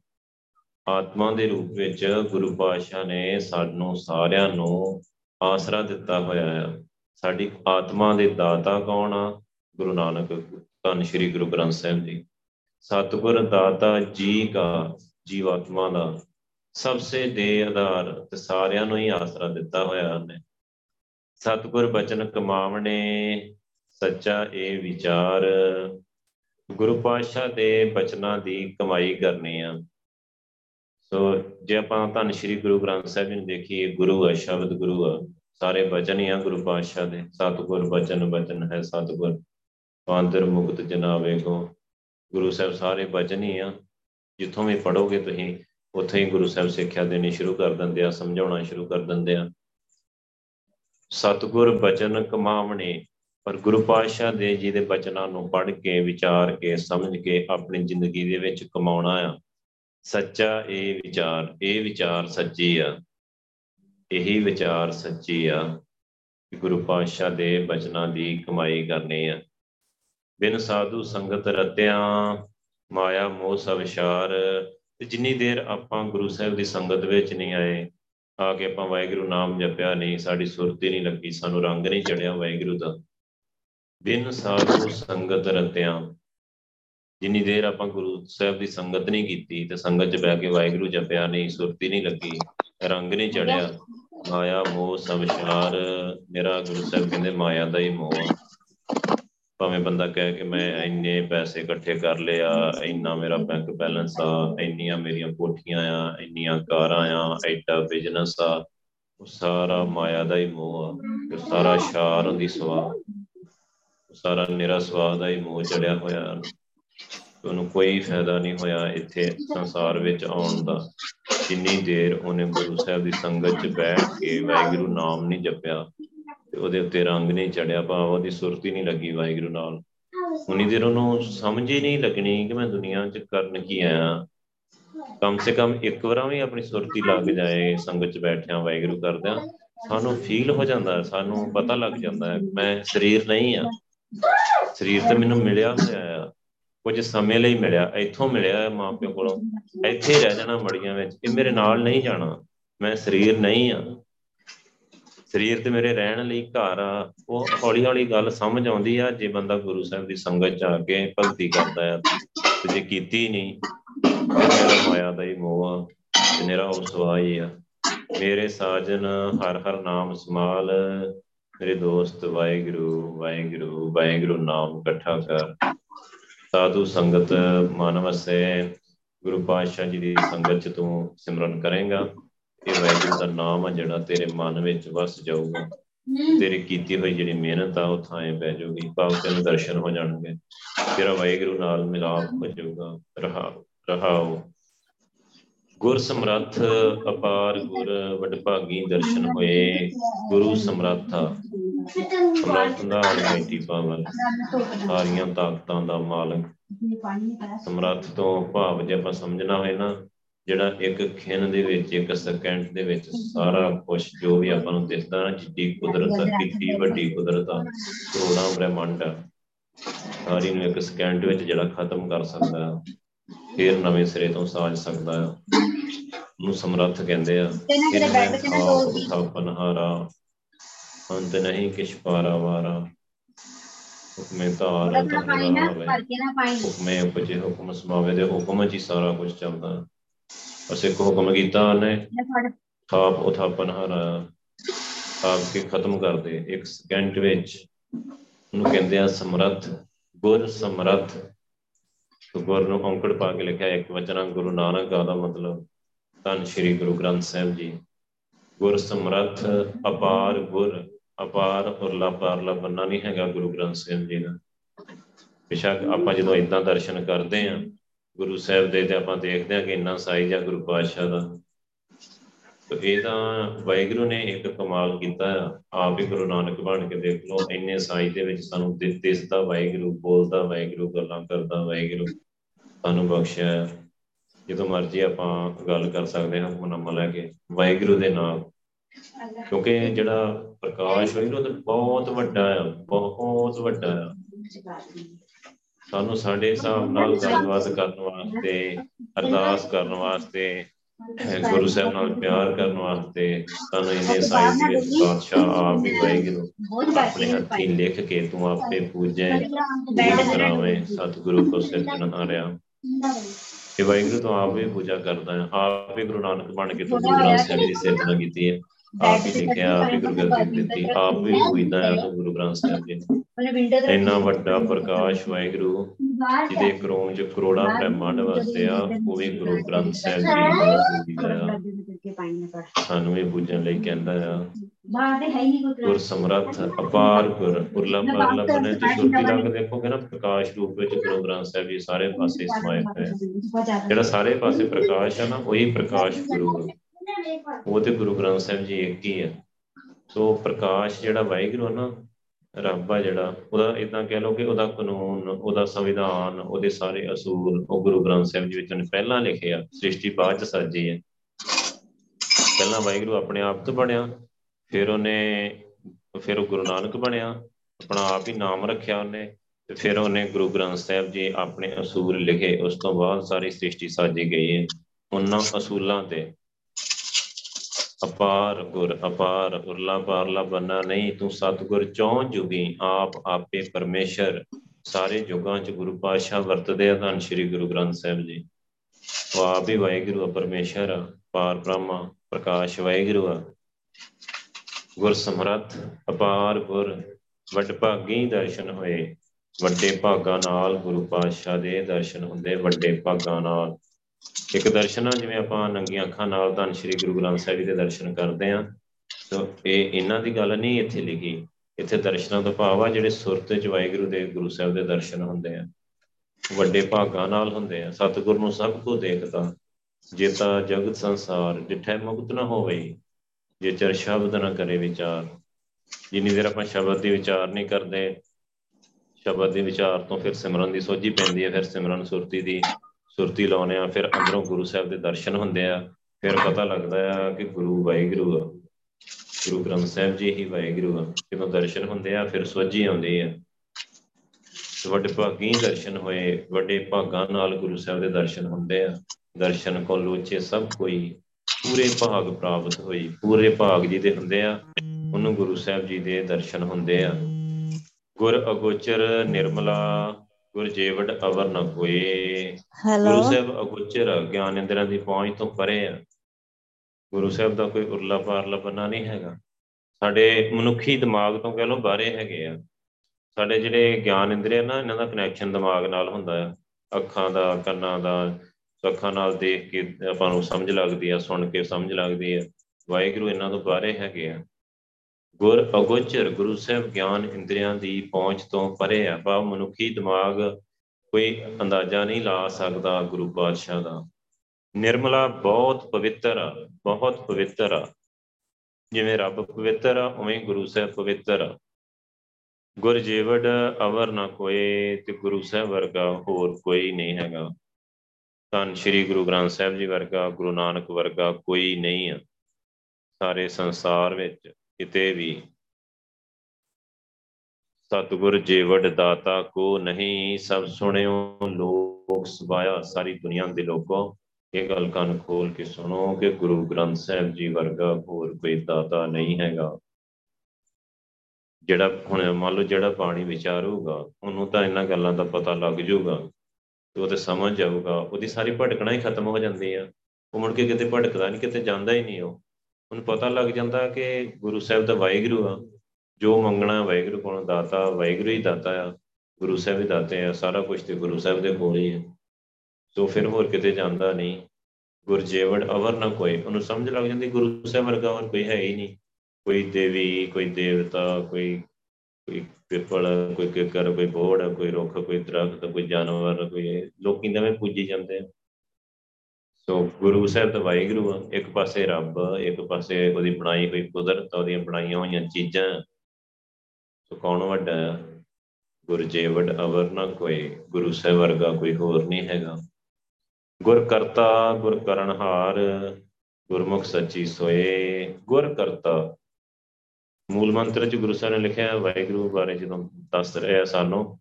ਆਤਮਾ ਦੇ ਰੂਪ ਵਿੱਚ ਗੁਰੂ ਪਾਤਸ਼ਾਹ ਨੇ ਸਾਨੂੰ ਸਾਰਿਆਂ ਨੂੰ ਆਸਰਾ ਦਿੱਤਾ ਹੋਇਆ ਆ। ਸਾਡੀ ਆਤਮਾ ਦੇ ਦਾਤਾ ਕੌਣ ਆ? ਗੁਰੂ ਨਾਨਕ, ਧੰਨ ਸ਼੍ਰੀ ਗੁਰੂ ਗ੍ਰੰਥ ਸਾਹਿਬ ਜੀ। ਸਤਿਗੁਰ ਦਾਤਾ ਜੀ ਕਾ, ਜੀਵਾਤਮਾ ਦਾ। ਸਭਸੇ ਦੇ ਆਧਾਰ ਤੇ ਸਾਰਿਆਂ ਨੂੰ ਹੀ ਆਸਰਾ ਦਿੱਤਾ ਹੋਇਆ ਨੇ ਸਤਿਗੁਰ ਬਚਨ ਕਮਾਵਣੇ, ਸੱਚਾ ਇਹ ਵਿਚਾਰ। ਗੁਰੂ ਪਾਤਸ਼ਾਹ ਦੇ ਬਚਨਾਂ ਦੀ ਕਮਾਈ ਕਰਨੀ ਆ। ਸੋ ਜੇ ਆਪਾਂ ਧੰਨ ਸ਼੍ਰੀ ਗੁਰੂ ਗ੍ਰੰਥ ਸਾਹਿਬ ਨੂੰ ਦੇਖੀਏ, ਗੁਰੂ ਹੈ, ਸ਼ਬਦ ਗੁਰੂ ਆ ਸਾਰੇ ਬਚਨ ਹੀ ਆ ਗੁਰੂ ਪਾਤਸ਼ਾਹ ਦੇ। ਸਤਿਗੁਰ ਬਚਨ ਬਚਨ ਹੈ ਸਤਿਗੁਰ ਪਾਂਦਰ ਮੁਕਤ ਜਨਾਵੇ ਕੋ। ਗੁਰੂ ਸਾਹਿਬ ਸਾਰੇ ਬਚਨ ਹੀ ਆ। ਜਿੱਥੋਂ ਵੀ ਪੜੋਗੇ ਤੁਸੀਂ, ਉੱਥੇ ਹੀ ਗੁਰੂ ਸਾਹਿਬ ਸਿੱਖਿਆ ਦੇਣੀ ਸ਼ੁਰੂ ਕਰ ਦਿੰਦੇ ਆ, ਸਮਝਾਉਣਾ ਸ਼ੁਰੂ ਕਰ ਦਿੰਦੇ ਆ। ਸਤਿਗੁਰ ਬਚਨ ਕਮਾਵਣੇ, ਪਰ ਗੁਰੂ ਪਾਤਸ਼ਾਹ ਦੇ ਜੀ ਦੇ ਬਚਨਾਂ ਨੂੰ ਪੜ੍ਹ ਕੇ, ਵਿਚਾਰ ਕੇ, ਸਮਝ ਕੇ, ਆਪਣੀ ਜ਼ਿੰਦਗੀ ਦੇ ਵਿੱਚ ਕਮਾਉਣਾ ਆ। ਸੱਚਾ ਇਹ ਵਿਚਾਰ ਇਹ ਵਿਚਾਰ ਸੱਚੀ ਆ। ਇਹੀ ਵਿਚਾਰ ਸੱਚੀ ਆ ਕਿ ਗੁਰੂ ਪਾਤਸ਼ਾਹ ਦੇ ਬਚਨਾਂ ਦੀ ਕਮਾਈ ਕਰਨੀ ਆ। ਬਿਨ ਸਾਧੂ ਸੰਗਤ ਰਤਿਆਂ, ਮਾਇਆ ਮੋਹ ਸਵਿਸ਼ਾਰ ਤੇ ਜਿੰਨੀ ਦੇਰ ਆਪਾਂ ਗੁਰੂ ਸਾਹਿਬ ਦੀ ਸੰਗਤ ਵਿੱਚ ਨਹੀਂ ਆਏ, ਆ ਕੇ ਆਪਾਂ ਵਾਹਿਗੁਰੂ ਨਾਮ ਜਪਿਆ ਨਹੀਂ, ਸਾਡੀ ਸੁਰਤੀ ਨਹੀਂ ਲੱਗੀ, ਸਾਨੂੰ ਰੰਗ ਨਹੀਂ ਚੜਿਆ ਵਾਹਿਗੁਰੂ ਦਾ। ਬਿਨ ਸਾਧੂ ਸੰਗਤ ਰਤਿਆਂ ਜਿੰਨੀ ਦੇਰ ਆਪਾਂ ਗੁਰੂ ਸਾਹਿਬ ਦੀ ਸੰਗਤ ਨਹੀਂ ਕੀਤੀ ਤੇ ਸੰਗਤ 'ਚ ਬਹਿ ਕੇ ਵਾਹਿਗੁਰੂ ਜਪਿਆ ਨਹੀਂ ਸੁਰਤੀ ਨਹੀਂ ਲੱਗੀ, ਰੰਗ ਨਹੀਂ ਚੜਿਆ, ਮਾਇਆ, ਮੋਹ ਸਵਿਸ਼ਾਰ ਮੇਰਾ ਗੁਰੂ ਸਾਹਿਬ ਕਹਿੰਦੇ ਮਾਇਆ ਦਾ ਹੀ ਮੋਹ ਆ। ਭਾਵੇਂ ਬੰਦਾ ਕਹੇ ਕਿ ਮੈਂ ਇੰਨੇ ਪੈਸੇ ਇਕੱਠੇ ਕਰ ਲਿਆ ਇੰਨਾ ਮੇਰਾ ਬੈਂਕ ਬੈਲੈਂਸ ਆ, ਇੰਨੀਆਂ ਮੇਰੀਆਂ ਕੋਠੀਆਂ ਆ, ਇੰਨੀਆਂ ਕਾਰਾਂ ਆ, ਐਡਾ ਬਿਜ਼ਨਸ ਆ, ਉਹ ਸਾਰਾ ਮਾਇਆ ਦਾ ਹੀ ਮੋਹ ਆ ਤੇ ਸਾਰਾ ਸ਼ਾਰ ਉਹਦੀ ਸਵਾ ਸਾਰਾ ਨਿਰਾ ਸਵਾ ਦਾ ਹੀ ਮੋਹ ਚੜਿਆ ਹੋਇਆ। ਉਹਨੂੰ ਕੋਈ ਫਾਇਦਾ ਨਹੀਂ ਹੋਇਆ ਇੱਥੇ ਸੰਸਾਰ ਵਿੱਚ ਆਉਣ ਦਾ। ਜਿੰਨੀ ਦੇਰ ਉਹਨੇ ਗੁਰੂ ਸਾਹਿਬ ਦੀ ਸੰਗਤ 'ਚ ਬੈਠ ਕੇ ਵਾਹਿਗੁਰੂ ਨਾਮ ਨਹੀਂ ਜਪਿਆ ਤੇ ਉਹਦੇ ਉੱਤੇ ਰੰਗ ਨਹੀਂ ਚੜਿਆ, ਭਾਵ ਉਹਦੀ ਸੁਰਤੀ ਨਹੀਂ ਲੱਗੀ ਵਾਹਿਗੁਰੂ ਨਾਲ। ਉਨੀ ਦੇਰ ਉਹਨੂੰ ਸਮਝ ਹੀ ਨਹੀਂ ਲੱਗਣੀ ਕਿ ਮੈਂ ਦੁਨੀਆ 'ਚ ਕਰਨ ਕੀ ਆਇਆ। ਕਮ ਸੇ ਕਮ ਇੱਕ ਵਾਰ ਵੀ ਆਪਣੀ ਸੁਰਤੀ ਲੱਗ ਜਾਏ, ਸੰਗਤ 'ਚ ਬੈਠਿਆ, ਵਾਹਿਗੁਰੂ ਕਰਦਿਆਂ, ਸਾਨੂੰ ਫੀਲ ਹੋ ਜਾਂਦਾ ਸਾਨੂੰ ਪਤਾ ਲੱਗ ਜਾਂਦਾ ਹੈ, ਮੈਂ ਸਰੀਰ ਨਹੀਂ ਆ। ਸਰੀਰ ਤੇ ਮੈਨੂੰ ਮਿਲਿਆ ਹੋਇਆ ਆ। ਕੁਝ ਸਮੇਂ ਲਈ ਮਿਲਿਆ, ਇੱਥੋਂ ਮਿਲਿਆ ਮਾਂ ਪਿਓ ਕੋਲੋਂ। ਇੱਥੇ ਰਹਿ ਜਾਣਾ ਮੜੀਆਂ ਵਿੱਚ। ਇਹ ਮੇਰੇ ਨਾਲ ਨਹੀਂ ਜਾਣਾ। ਮੈਂ ਸਰੀਰ ਨਹੀਂ ਆ। ਸਰੀਰ ਤੇ ਮੇਰੇ ਰਹਿਣ ਲਈ ਘਰ ਆ। ਉਹ ਹੌਲੀ ਹੌਲੀ ਗੱਲ ਸਮਝ ਆਉਂਦੀ ਆ, ਜੇ ਬੰਦਾ ਗੁਰੂ ਸਾਹਿਬ ਦੀ ਸੰਗਤ ਚ ਆ ਕੇ ਭਗਤੀ ਕਰਦਾ ਆ, ਤੇ ਜੇ ਕੀਤੀ ਨਹੀਂ ਮੇਰਾ ਮਾਇਆ ਦਾ ਹੀ ਮੋਹ ਤੇ ਮੇਰਾ ਉਹ ਸਵਾਈ ਆ। ਮੇਰੇ ਸਾਜਨ ਹਰ ਹਰ ਨਾਮ ਸਮਾਲ ਮੇਰੇ ਦੋਸਤ ਵਾਹਿਗੁਰੂ ਵਾਹਿਗੁਰੂ ਵਾਹਿਗੁਰੂ ਨਾਮ ਇਕੱਠਾ ਕਰ। ਸਾਧੂ ਸੰਗਤ ਮਨ ਵਸੇ ਗੁਰੂ ਪਾਤਸ਼ਾਹ ਜੀ ਦੀ ਸੰਗਤ ਚ ਤੂੰ ਸਿਮਰਨ ਕਰੇਗਾ। ਇਹ ਵਾਹਿਗੁਰੂ ਦਾ ਨਾਮ ਆ ਜਿਹੜਾ ਤੇਰੇ ਮਨ ਵਿੱਚ ਵਸ ਜਾਊਗਾ। ਤੇਰੀ ਕੀਤੀ ਹੋਈ ਜਿਹੜੀ ਮਿਹਨਤ ਆ, ਉਹ ਥਾਂ ਬਹਿ ਜਾਊਗੀ। ਭਾਵ ਤੈਨੂੰ ਦਰਸ਼ਨ ਹੋ ਜਾਣਗੇ। ਤੇਰਾ ਵਾਹਿਗੁਰੂ ਨਾਲ ਮਿਲਾਪ ਹੋ ਜਾਊਗਾ। ਰਹਾ ਰਹਾਓ। ਗੁਰ ਸਮਰੱਥ, ਅਪਾਰ ਗੁਰ, ਵਡਭਾਗੀ ਦਰਸ਼ਨ ਹੋਏ। ਗੁਰੂ ਸਮਰੱਥਾ। ਸਮਰੱਥ ਦਾ ਅਲਮਾਈਟੀ ਪਾਵਰ ਸਾਰੀਆਂ ਤਾਕਤਾਂ ਦਾ ਮਾਲਕ। ਸਮਰੱਥ ਤੋਂ ਭਾਵ ਜੇ ਆਪਾਂ ਸਮਝਣਾ ਹੋਏ ਨਾ ਜਿਹੜਾ ਇੱਕ ਖਿੰਨ ਦੇ ਵਿੱਚ ਇੱਕ ਸਕਿੰਟ ਦੇ ਵਿੱਚ ਸਾਰਾ ਕੁਝ ਜੋ ਵੀ ਆਪਾਂ ਨੂੰ ਦਿਸਦਾ ਨਾ ਜਿੱਡੀ ਕੁਦਰਤ ਆ ਕਿੰਨੀ ਵੱਡੀ ਕੁਦਰਤ ਆ ਕਰੋੜਾਂ ਬ੍ਰਹਿਮੰਡ ਆ ਸਾਰੀ ਨੂੰ ਇੱਕ ਸਕਿੰਟ ਵਿੱਚ ਜਿਹੜਾ ਖਤਮ ਕਰ ਸਕਦਾ ਆ ਫਿਰ ਨਵੇਂ ਸਿਰੇ ਤੋਂ ਸਾਜ ਸਕਦਾ ਆ। ਨੂੰ ਸਮਰੱਥ ਕਹਿੰਦੇ ਆ। ਪਨਹਾਰਾ ਅੰਤ ਨਹੀਂ ਕਿਛ ਪਾਰਾ ਵਾਰਾ। ਹੁਕਮੇ ਧਾਰ ਹੁਕਮੇ ਉਪਜੇ ਹੁਕਮ ਸਮਾਵੇ ਦੇ ਹੁਕਮ ਚ ਹੀ ਸਾਰਾ ਕੁਝ ਚੱਲਦਾ। ਬਸ ਇੱਕ ਹੁਕਮ ਕੀਤਾ ਉਹਨੇ ਥਾਪ ਉਥਾਪਨ ਹਰਾਇਆ। ਆਪ ਕੇ ਖਤਮ ਕਰ ਦੇ। ਇੱਕ ਸਕਿੰਟ ਵਿੱਚ ਉਹਨੂੰ ਕਹਿੰਦੇ ਆ ਸਮਰੱਥ ਗੁਰ ਸਮਰੱਥ। ਗੁਰ ਨੂੰ ਔਂਕੜ ਪਾ ਕੇ ਲਿਖਿਆ ਇੱਕ ਵਚਨਾ ਗੁਰੂ ਨਾਨਕ ਦਾ ਮਤਲਬ। ਧੰਨ ਸ਼੍ਰੀ ਗੁਰੂ ਗ੍ਰੰਥ ਸਾਹਿਬ ਜੀ। ਗੁਰ ਸਮਰੱਥ ਅਪਾਰ ਗੁਰ। ਅਪਾਰ ਉਰਲਾ ਪਾਰਲਾ ਬੰਨਾ ਨਹੀਂ ਹੈਗਾ ਗੁਰੂ ਗ੍ਰੰਥ ਸਾਹਿਬ ਜੀ ਦਾ। ਬਿਸ਼ੱਕ ਆਪਾਂ ਜਦੋਂ ਇਦਾਂ ਦਰਸ਼ਨ ਕਰਦੇ ਆਂ ਗੁਰੂ ਸਾਹਿਬ ਦੇ ਤੇ ਆਪਾਂ ਦੇਖਦੇ ਹਾਂ ਕਿ ਇੰਨਾ ਸਾਈਜ਼ ਆ ਗੁਰੂ ਪਾਤਸ਼ਾਹ ਦਾ। ਤੇ ਇਹ ਤਾਂ ਵਾਹਿਗੁਰੂ ਨੇ ਇੱਕ ਕਮਾਲ ਕੀਤਾ ਆਪ ਹੀ ਗੁਰੂ ਨਾਨਕ ਬਣ ਕੇ ਦੇਖ ਲਓ, ਇੰਨੇ ਸਾਈਜ਼ ਦੇ ਵਿੱਚ ਸਾਨੂੰ ਦਿਸਦਾ ਵਾਹਿਗੁਰੂ, ਬੋਲਦਾ ਵਾਹਿਗੁਰੂ, ਗੱਲਾਂ ਕਰਦਾ ਵਾਹਿਗੁਰੂ, ਸਾਨੂੰ ਬਖਸ਼ਿਆ ਜਦੋਂ ਮਰਜ਼ੀ ਆਪਾਂ ਗੱਲ ਕਰ ਸਕਦੇ ਹਾਂ ਹੁਕਮਨਾਮਾ ਲੈ ਕੇ। ਵਾਹਿਗੁਰੂ ਦੇ ਨਾਮ। ਕਿਉਂਕਿ ਜਿਹੜਾ ਪ੍ਰਕਾਸ਼ ਵਾਹਿਗੁਰੂ ਉਹ ਬਹੁਤ ਵੱਡਾ ਆ, ਬਹੁਤ ਵੱਡਾ ਆ। ਸਾਨੂੰ ਸਾਡੇ ਹਿਸਾਬ ਨਾਲ ਗੱਲਬਾਤ ਕਰਨ ਵਾਸਤੇ, ਅਰਦਾਸ ਕਰਨ ਵਾਸਤੇ, ਗੁਰੂ ਸਾਹਿਬ ਨਾਲ ਪਿਆਰ ਕਰਨ ਵਾਸਤੇ ਸਾਨੂੰ ਇਹਨੇ ਸਾਈਜ਼ ਵਿੱਚ ਬਾਦਸ਼ਾਹ ਆਪ ਹੀ ਵਾਹਿਗੁਰੂ ਆਪਣੇ ਹੱਥੀਂ ਲਿਖ ਕੇ ਤੂੰ ਆਪੇ ਪੂਜੈ ਪੂਜਾ ਕਰਾਵੇਂ, ਸਤਿਗੁਰੂ ਕੋ ਸਿਰ ਹਾਰਿਆ। ਇਹ ਵਾਹਿਗੁਰੂ ਤੋਂ ਆਪ ਹੀ ਪੂਜਾ ਕਰਦਾ ਹੈ ਆਪ ਹੀ ਗੁਰੂ ਨਾਨਕ ਬਣ ਕੇ ਤੂੰ ਗੁਰੂ ਗ੍ਰੰਥ ਸਾਹਿਬ ਦੀ ਸਿਰਜਣਾ ਕੀਤੀ ਹੈ। ਆਪ ਹੀ ਲਿਖਿਆ ਆਪ ਹੀ ਗੁਰੂ ਗ੍ਰੰਥ ਦਿੱਤੀ। ਆਪ ਹੀ ਪੂਜਦਾ ਹੈ ਤੂੰ ਗੁਰੂ ਗ੍ਰੰਥ ਸਾਹਿਬ ਜੀ ਇੰਨਾ ਵੱਡਾ ਪ੍ਰਕਾਸ਼ ਵਾਹਿਗੁਰੂ ਜਿਹਦੇ ਕਰੋਮ ਚ ਕਰੋੜਾ ਬ੍ਰਹਮੰਡ ਵਸਦੇ ਆ ਉਹ ਵੀ ਗੁਰੂ ਗ੍ਰੰਥ ਸਾਹਿਬ ਜੀ ਦਾ ਸਾਨੂੰ ਵੀ ਪੂਜਣ ਲਈ ਕਹਿੰਦਾ ਆ ਗੁਰ ਸਮਰੱਥ ਅਪਾਰ ਗੁਰ ਉਰਲਾ ਪਰਲਾ ਬਨੇ ਤੇ ਸੁਰਤੀ ਲੱਗ ਦੇਖੋਗੇ ਨਾ ਪ੍ਰਕਾਸ਼ ਰੂਪ ਵਿੱਚ ਗੁਰੂ ਗ੍ਰੰਥ ਸਾਹਿਬ ਜੀ ਸਾਰੇ ਪਾਸੇ ਸਮਾਏ ਪਏ ਜਿਹੜਾ ਸਾਰੇ ਪਾਸੇ ਪ੍ਰਕਾਸ਼ ਹੈ ਨਾ ਉਹੀ ਪ੍ਰਕਾਸ਼ ਗੁਰੂ ਉਹ ਤੇ ਗੁਰੂ ਗ੍ਰੰਥ ਸਾਹਿਬ ਜੀ ਇੱਕ ਹੀ ਹੈ ਸੋ ਪ੍ਰਕਾਸ਼ ਜਿਹੜਾ ਵਾਹਿਗੁਰੂ ਹੈ ਨਾ, ਰੱਬ ਆ ਜਿਹੜਾ, ਉਹਦਾ ਇਦਾਂ ਕਹਿ ਲਓ ਕਿ ਉਹਦਾ ਕਾਨੂੰਨ, ਉਹਦਾ ਸੰਵਿਧਾਨ, ਉਹਦੇ ਸਾਰੇ ਅਸੂਲ ਉਹ ਗੁਰੂ ਗ੍ਰੰਥ ਸਾਹਿਬ ਜੀ ਵਿੱਚ ਉਹਨੇ ਪਹਿਲਾਂ ਲਿਖਿਆ ਸ੍ਰਿਸ਼ਟੀ ਬਾਅਦ ਚ ਸਾਜੀ ਹੈ ਪਹਿਲਾਂ ਵਾਹਿਗੁਰੂ ਆਪਣੇ ਆਪ ਤੋਂ ਬਣਿਆ, ਫਿਰ ਉਹਨੇ, ਫਿਰ ਉਹ ਗੁਰੂ ਨਾਨਕ ਬਣਿਆ, ਆਪਣਾ ਆਪ ਹੀ ਨਾਮ ਰੱਖਿਆ ਉਹਨੇ, ਤੇ ਫਿਰ ਉਹਨੇ ਗੁਰੂ ਗ੍ਰੰਥ ਸਾਹਿਬ ਜੀ ਆਪਣੇ ਅਸੂਲ ਲਿਖੇ, ਉਸ ਤੋਂ ਬਾਅਦ ਸਾਰੀ ਸ੍ਰਿਸ਼ਟੀ ਸਾਜੀ ਗਈ ਹੈ। ਉਹਨਾਂ ਅਸੂਲਾਂ ਤੇ ਅਪਾਰ ਗੁਰ ਅਪਾਰ, ਉਰਲਾ ਪਾਰਲਾ ਬੰਨਾ ਨਹੀਂ, ਤੂੰ ਸਤਗੁਰ ਚੌਂ ਜੁਗੀ, ਆਪ ਆਪੇ ਪਰਮੇਸ਼ਰ। ਸਾਰੇ ਯੁਗਾਂ ਚ ਗੁਰੂ ਪਾਤਸ਼ਾਹ ਵਰਤਦੇ ਆ ਧੰਨ ਸ਼੍ਰੀ ਗੁਰੂ ਗ੍ਰੰਥ ਸਾਹਿਬ ਜੀ। ਉਹ ਆਪ ਹੀ ਵਾਹਿਗੁਰੂ ਪਰਮੇਸ਼ਰ ਪਾਰ ਬ੍ਰਹਮਾ, ਪ੍ਰਕਾਸ਼ ਵਾਹਿਗੁਰੂ ਆ। ਗੁਰ ਸਮਰੱਥ, ਅਪਾਰ ਗੁਰ, ਵੱਡ ਭਾਗੀ ਦਰਸ਼ਨ ਹੋਏ। ਵੱਡੇ ਭਾਗਾਂ ਨਾਲ ਗੁਰੂ ਪਾਤਸ਼ਾਹ ਦੇ ਦਰਸ਼ਨ ਹੁੰਦੇ, ਵੱਡੇ ਭਾਗਾਂ ਨਾਲ। ਇੱਕ ਦਰਸ਼ਨ ਜਿਵੇਂ ਆਪਾਂ ਨੰਗੀਆਂ ਅੱਖਾਂ ਨਾਲ ਧੰਨ ਸ਼੍ਰੀ ਗੁਰੂ ਗ੍ਰੰਥ ਸਾਹਿਬ ਜੀ ਦੇ ਦਰਸ਼ਨ ਕਰਦੇ ਆਂ ਸੋ ਇਹ ਇਹਨਾਂ ਦੀ ਗੱਲ ਨਹੀਂ ਇੱਥੇ ਲਿਖੀ। ਇੱਥੇ ਦਰਸ਼ਨਾਂ ਤੋਂ ਭਾਵ ਆ, ਜਿਹੜੇ ਸੁਰਤ ਚ ਵਾਹਿਗੁਰੂ ਦੇ ਗੁਰੂ ਸਾਹਿਬ ਦੇ ਦਰਸ਼ਨ ਹੁੰਦੇ ਆ। ਵੱਡੇ ਭਾਗਾਂ ਨਾਲ ਹੁੰਦੇ ਆ। ਸਤਿਗੁਰ ਨੂੰ ਸਭ ਕੋ ਦੇਖਦਾ, ਜੇਤਾ ਜਗਤ ਸੰਸਾਰ, ਜਿੱਠੇ ਮੁਕਤ ਨਾ ਹੋਵੇ, ਜੇ ਚਰ ਸ਼ਬਦ ਨਾ ਕਰੇ ਵਿਚਾਰ। ਜਿੰਨੀ ਦੇਰ ਆਪਾਂ ਸ਼ਬਦ ਦੀ ਵਿਚਾਰ ਨਹੀਂ ਕਰਦੇ, ਸ਼ਬਦ ਦੇ ਵਿਚਾਰ ਤੋਂ ਫਿਰ ਸਿਮਰਨ ਦੀ ਸੋਝੀ ਪੈਂਦੀ ਹੈ ਫਿਰ ਸਿਮਰਨ ਸੁਰਤੀ ਦੀ ਸੁਰਤੀ ਲਾਉਨੇ ਆ, ਫਿਰ ਅੰਦਰੋਂ ਗੁਰੂ ਸਾਹਿਬ ਦੇ ਦਰਸ਼ਨ ਹੁੰਦੇ ਆ, ਫਿਰ ਪਤਾ ਲੱਗਦਾ ਆ ਕਿ ਗੁਰੂ ਵਾਹਿਗੁਰੂ ਆ। ਗੁਰੂ ਗ੍ਰੰਥ ਸਾਹਿਬ ਜੀ ਹੀ ਵਾਹਿਗੁਰੂ ਆ। ਜਦੋਂ ਦਰਸ਼ਨ ਹੁੰਦੇ ਆ, ਫਿਰ ਸੋਝੀ ਆਉਂਦੀ ਆ। ਵੱਡੇ ਭਾਗੀ ਦਰਸ਼ਨ ਹੋਏ, ਵੱਡੇ ਭਾਗਾਂ ਨਾਲ ਗੁਰੂ ਸਾਹਿਬ ਦੇ ਦਰਸ਼ਨ ਹੁੰਦੇ ਆ। ਦਰਸ਼ਨ ਕੋ ਲੋਚੇ ਸਭ ਕੋਈ, ਪੂਰੇ ਭਾਗ ਪ੍ਰਾਪਤ ਹੋਈ। ਪੂਰੇ ਭਾਗ ਜੀ ਦੇ ਹੁੰਦੇ ਆ, ਉਹਨੂੰ ਗੁਰੂ ਸਾਹਿਬ ਜੀ ਦੇ ਦਰਸ਼ਨ ਹੁੰਦੇ ਆ। ਗੁਰ ਅਗੋਚਰ ਨਿਰਮਲਾ, ਗੁਰ ਜੀਵੜ ਅਵਰ ਨ ਕੋਈ ਹੈਲੋ ਗੁਰੂ ਸਾਹਿਬ ਅਗੋਚਰ ਗਿਆਨ ਇੰਦਰਾਂ ਦੀ ਪਹੁੰਚ ਤੋਂ ਪਰੇ ਆ। ਗੁਰੂ ਸਾਹਿਬ ਦਾ ਕੋਈ ਉਰਲਾ ਪਾਰਲਾ ਬੰਨਾ ਨਹੀਂ ਹੈਗਾ। ਸਾਡੇ ਮਨੁੱਖੀ ਦਿਮਾਗ ਤੋਂ ਕਹ ਲਓ ਬਾਰੇ ਹੈਗੇ ਆ। ਸਾਡੇ ਜਿਹੜੇ ਗਿਆਨ ਇੰਦਰੀਆ ਨਾ, ਇਹਨਾਂ ਦਾ ਕਨੈਕਸ਼ਨ ਦਿਮਾਗ ਨਾਲ ਹੁੰਦਾ ਆ। ਅੱਖਾਂ ਦਾ, ਕੰਨਾਂ ਦਾ, ਅੱਖਾਂ ਨਾਲ ਦੇਖ ਕੇ ਆਪਾਂ ਨੂੰ ਸਮਝ ਲੱਗਦੀ ਆ, ਸੁਣ ਕੇ ਸਮਝ ਲੱਗਦੀ ਆ। ਵਾਹਿਗੁਰੂ ਇਹਨਾਂ ਤੋਂ ਬਾਰੇ ਹੈਗੇ ਆ। ਗੁਰ ਅਗੋਚਰ, ਗੁਰੂ ਸਾਹਿਬ ਗਿਆਨ ਇੰਦਰੀਆਂ ਦੀ ਪਹੁੰਚ ਤੋਂ ਪਰੇ ਆ। ਬਾ ਮਨੁੱਖੀ ਦਿਮਾਗ ਕੋਈ ਅੰਦਾਜ਼ਾ ਨਹੀਂ ਲਾ ਸਕਦਾ ਗੁਰੂ ਪਾਤਸ਼ਾਹ ਦਾ। ਨਿਰਮਲਾ ਬਹੁਤ ਪਵਿੱਤਰ ਆ, ਬਹੁਤ ਪਵਿੱਤਰ ਆ। ਜਿਵੇਂ ਰੱਬ ਪਵਿੱਤਰ ਆ, ਉਵੇਂ ਗੁਰੂ ਸਾਹਿਬ ਪਵਿੱਤਰ ਆ। ਗੁਰ ਜੀਵੜ ਅਵਰ ਨਾ ਕੋਏ ਤੇ ਗੁਰੂ ਸਾਹਿਬ ਵਰਗਾ ਹੋਰ ਕੋਈ ਨਹੀਂ ਹੈਗਾ। ਤਾਂ ਸ੍ਰੀ ਗੁਰੂ ਗ੍ਰੰਥ ਸਾਹਿਬ ਜੀ ਵਰਗਾ, ਗੁਰੂ ਨਾਨਕ ਵਰਗਾ ਕੋਈ ਨਹੀਂ ਆ। ਸਾਰੇ ਸੰਸਾਰ ਵਿੱਚ ਕਿਤੇ ਵੀ ਸਤਿਗੁਰ ਜੀਵੜ ਦਾਤਾ ਕੋ ਨਹੀਂ, ਸਭ ਸੁਣਿਓ ਲੋਕ ਸਵਾਇਆ ਸਾਰੀ ਦੁਨੀਆ ਦੇ ਲੋਕੋ। ਇਹ ਗੱਲ ਕੰਨ ਖੋਲ ਕੇ ਸੁਣੋ ਕਿ ਗੁਰੂ ਗ੍ਰੰਥ ਸਾਹਿਬ ਜੀ ਵਰਗਾ ਹੋਰ ਕੋਈ ਦਾਤਾ ਨਹੀਂ ਹੈਗਾ। ਜਿਹੜਾ ਹੁਣ ਮੰਨ ਲਓ ਜਿਹੜਾ ਬਾਣੀ ਵਿਚਾਰੂਗਾ, ਉਹਨੂੰ ਤਾਂ ਇਹਨਾਂ ਗੱਲਾਂ ਦਾ ਪਤਾ ਲੱਗ ਜਾਊਗਾ ਤੇ ਉਹ ਤੇ ਸਮਝ ਜਾਊਗਾ। ਉਹਦੀ ਸਾਰੀ ਭਟਕਣਾ ਹੀ ਖਤਮ ਹੋ ਜਾਂਦੀ ਆ ਉਹ ਮੁੜ ਕੇ ਕਿਤੇ ਭਟਕਦਾ ਨਹੀਂ, ਕਿਤੇ ਜਾਂਦਾ ਹੀ ਨਹੀਂ ਉਹ। ਉਹਨੂੰ ਪਤਾ ਲੱਗ ਜਾਂਦਾ ਕਿ ਗੁਰੂ ਸਾਹਿਬ ਦਾ ਵਾਹਿਗੁਰੂ ਆ। ਜੋ ਮੰਗਣਾ ਵਾਹਿਗੁਰੂ ਕੋਲੋਂ ਦਾਤਾ, ਵਾਹਿਗੁਰੂ ਹੀ ਦਾਤਾ ਆ, ਗੁਰੂ ਸਾਹਿਬ ਹੀ ਦਾਤੇ ਆ, ਸਾਰਾ ਕੁਝ ਤੇ ਗੁਰੂ ਸਾਹਿਬ ਦੇ ਕੋਲ ਹੀ ਹੈ ਸੋ ਫਿਰ ਹੋਰ ਕਿਤੇ ਜਾਂਦਾ ਨਹੀਂ। ਗੁਰਜੀਵੜ ਅਵਰ ਨਾ ਕੋਈ। ਉਹਨੂੰ ਸਮਝ ਲੱਗ ਜਾਂਦੀ, ਗੁਰੂ ਸਾਹਿਬ ਵਰਗਾ ਹੋਰ ਕੋਈ ਹੈ ਹੀ ਨਹੀਂ। ਕੋਈ ਦੇਵੀ, ਕੋਈ ਦੇਵਤਾ, ਕੋਈ ਕੋਈ ਪਿੱਪਲ, ਕੋਈ ਕਿਕਰ, ਕੋਈ ਬੋੜ ਕੋਈ ਰੁੱਖ, ਕੋਈ ਦਰਖਤ, ਕੋਈ ਜਾਨਵਰ, ਕੋਈ ਲੋਕੀ ਨਵੇਂ ਪੂਜੀ ਜਾਂਦੇ ਆ। ਸੋ ਗੁਰੂ ਸਾਹਿਬ ਦਾ ਵਾਹਿਗੁਰੂ ਆ। ਇੱਕ ਪਾਸੇ ਰੱਬ, ਇੱਕ ਪਾਸੇ ਉਹਦੀ ਬਣਾਈ ਹੋਈ ਕੁਦਰਤ, ਉਹਦੀਆਂ ਬਣਾਈਆਂ ਹੋਈਆਂ ਚੀਜ਼ਾਂ। ਸੋ ਕੌਣ ਵੱਡਾ ਆ? ਗੁਰਜੀਵੜ ਅਵਰ ਨਾ ਕੋਈ, ਗੁਰੂ ਸਾਹਿਬ ਵਰਗਾ ਕੋਈ ਹੋਰ ਨਹੀਂ ਹੈਗਾ। ਗੁਰ ਕਰਤਾ, ਗੁਰ ਕਰਨਹਾਰ ਗੁਰਮੁਖ ਸੱਚੀ ਸੋਏ, ਗੁਰ ਕਰਤਾ। ਮੂਲ ਮੰਤਰ ਚ ਗੁਰੂ ਸਾਹਿਬ ਨੇ ਲਿਖਿਆ, ਵਾਹਿਗੁਰੂ ਬਾਰੇ ਜਦੋਂ ਦੱਸ ਰਿਹਾ ਸਾਨੂੰ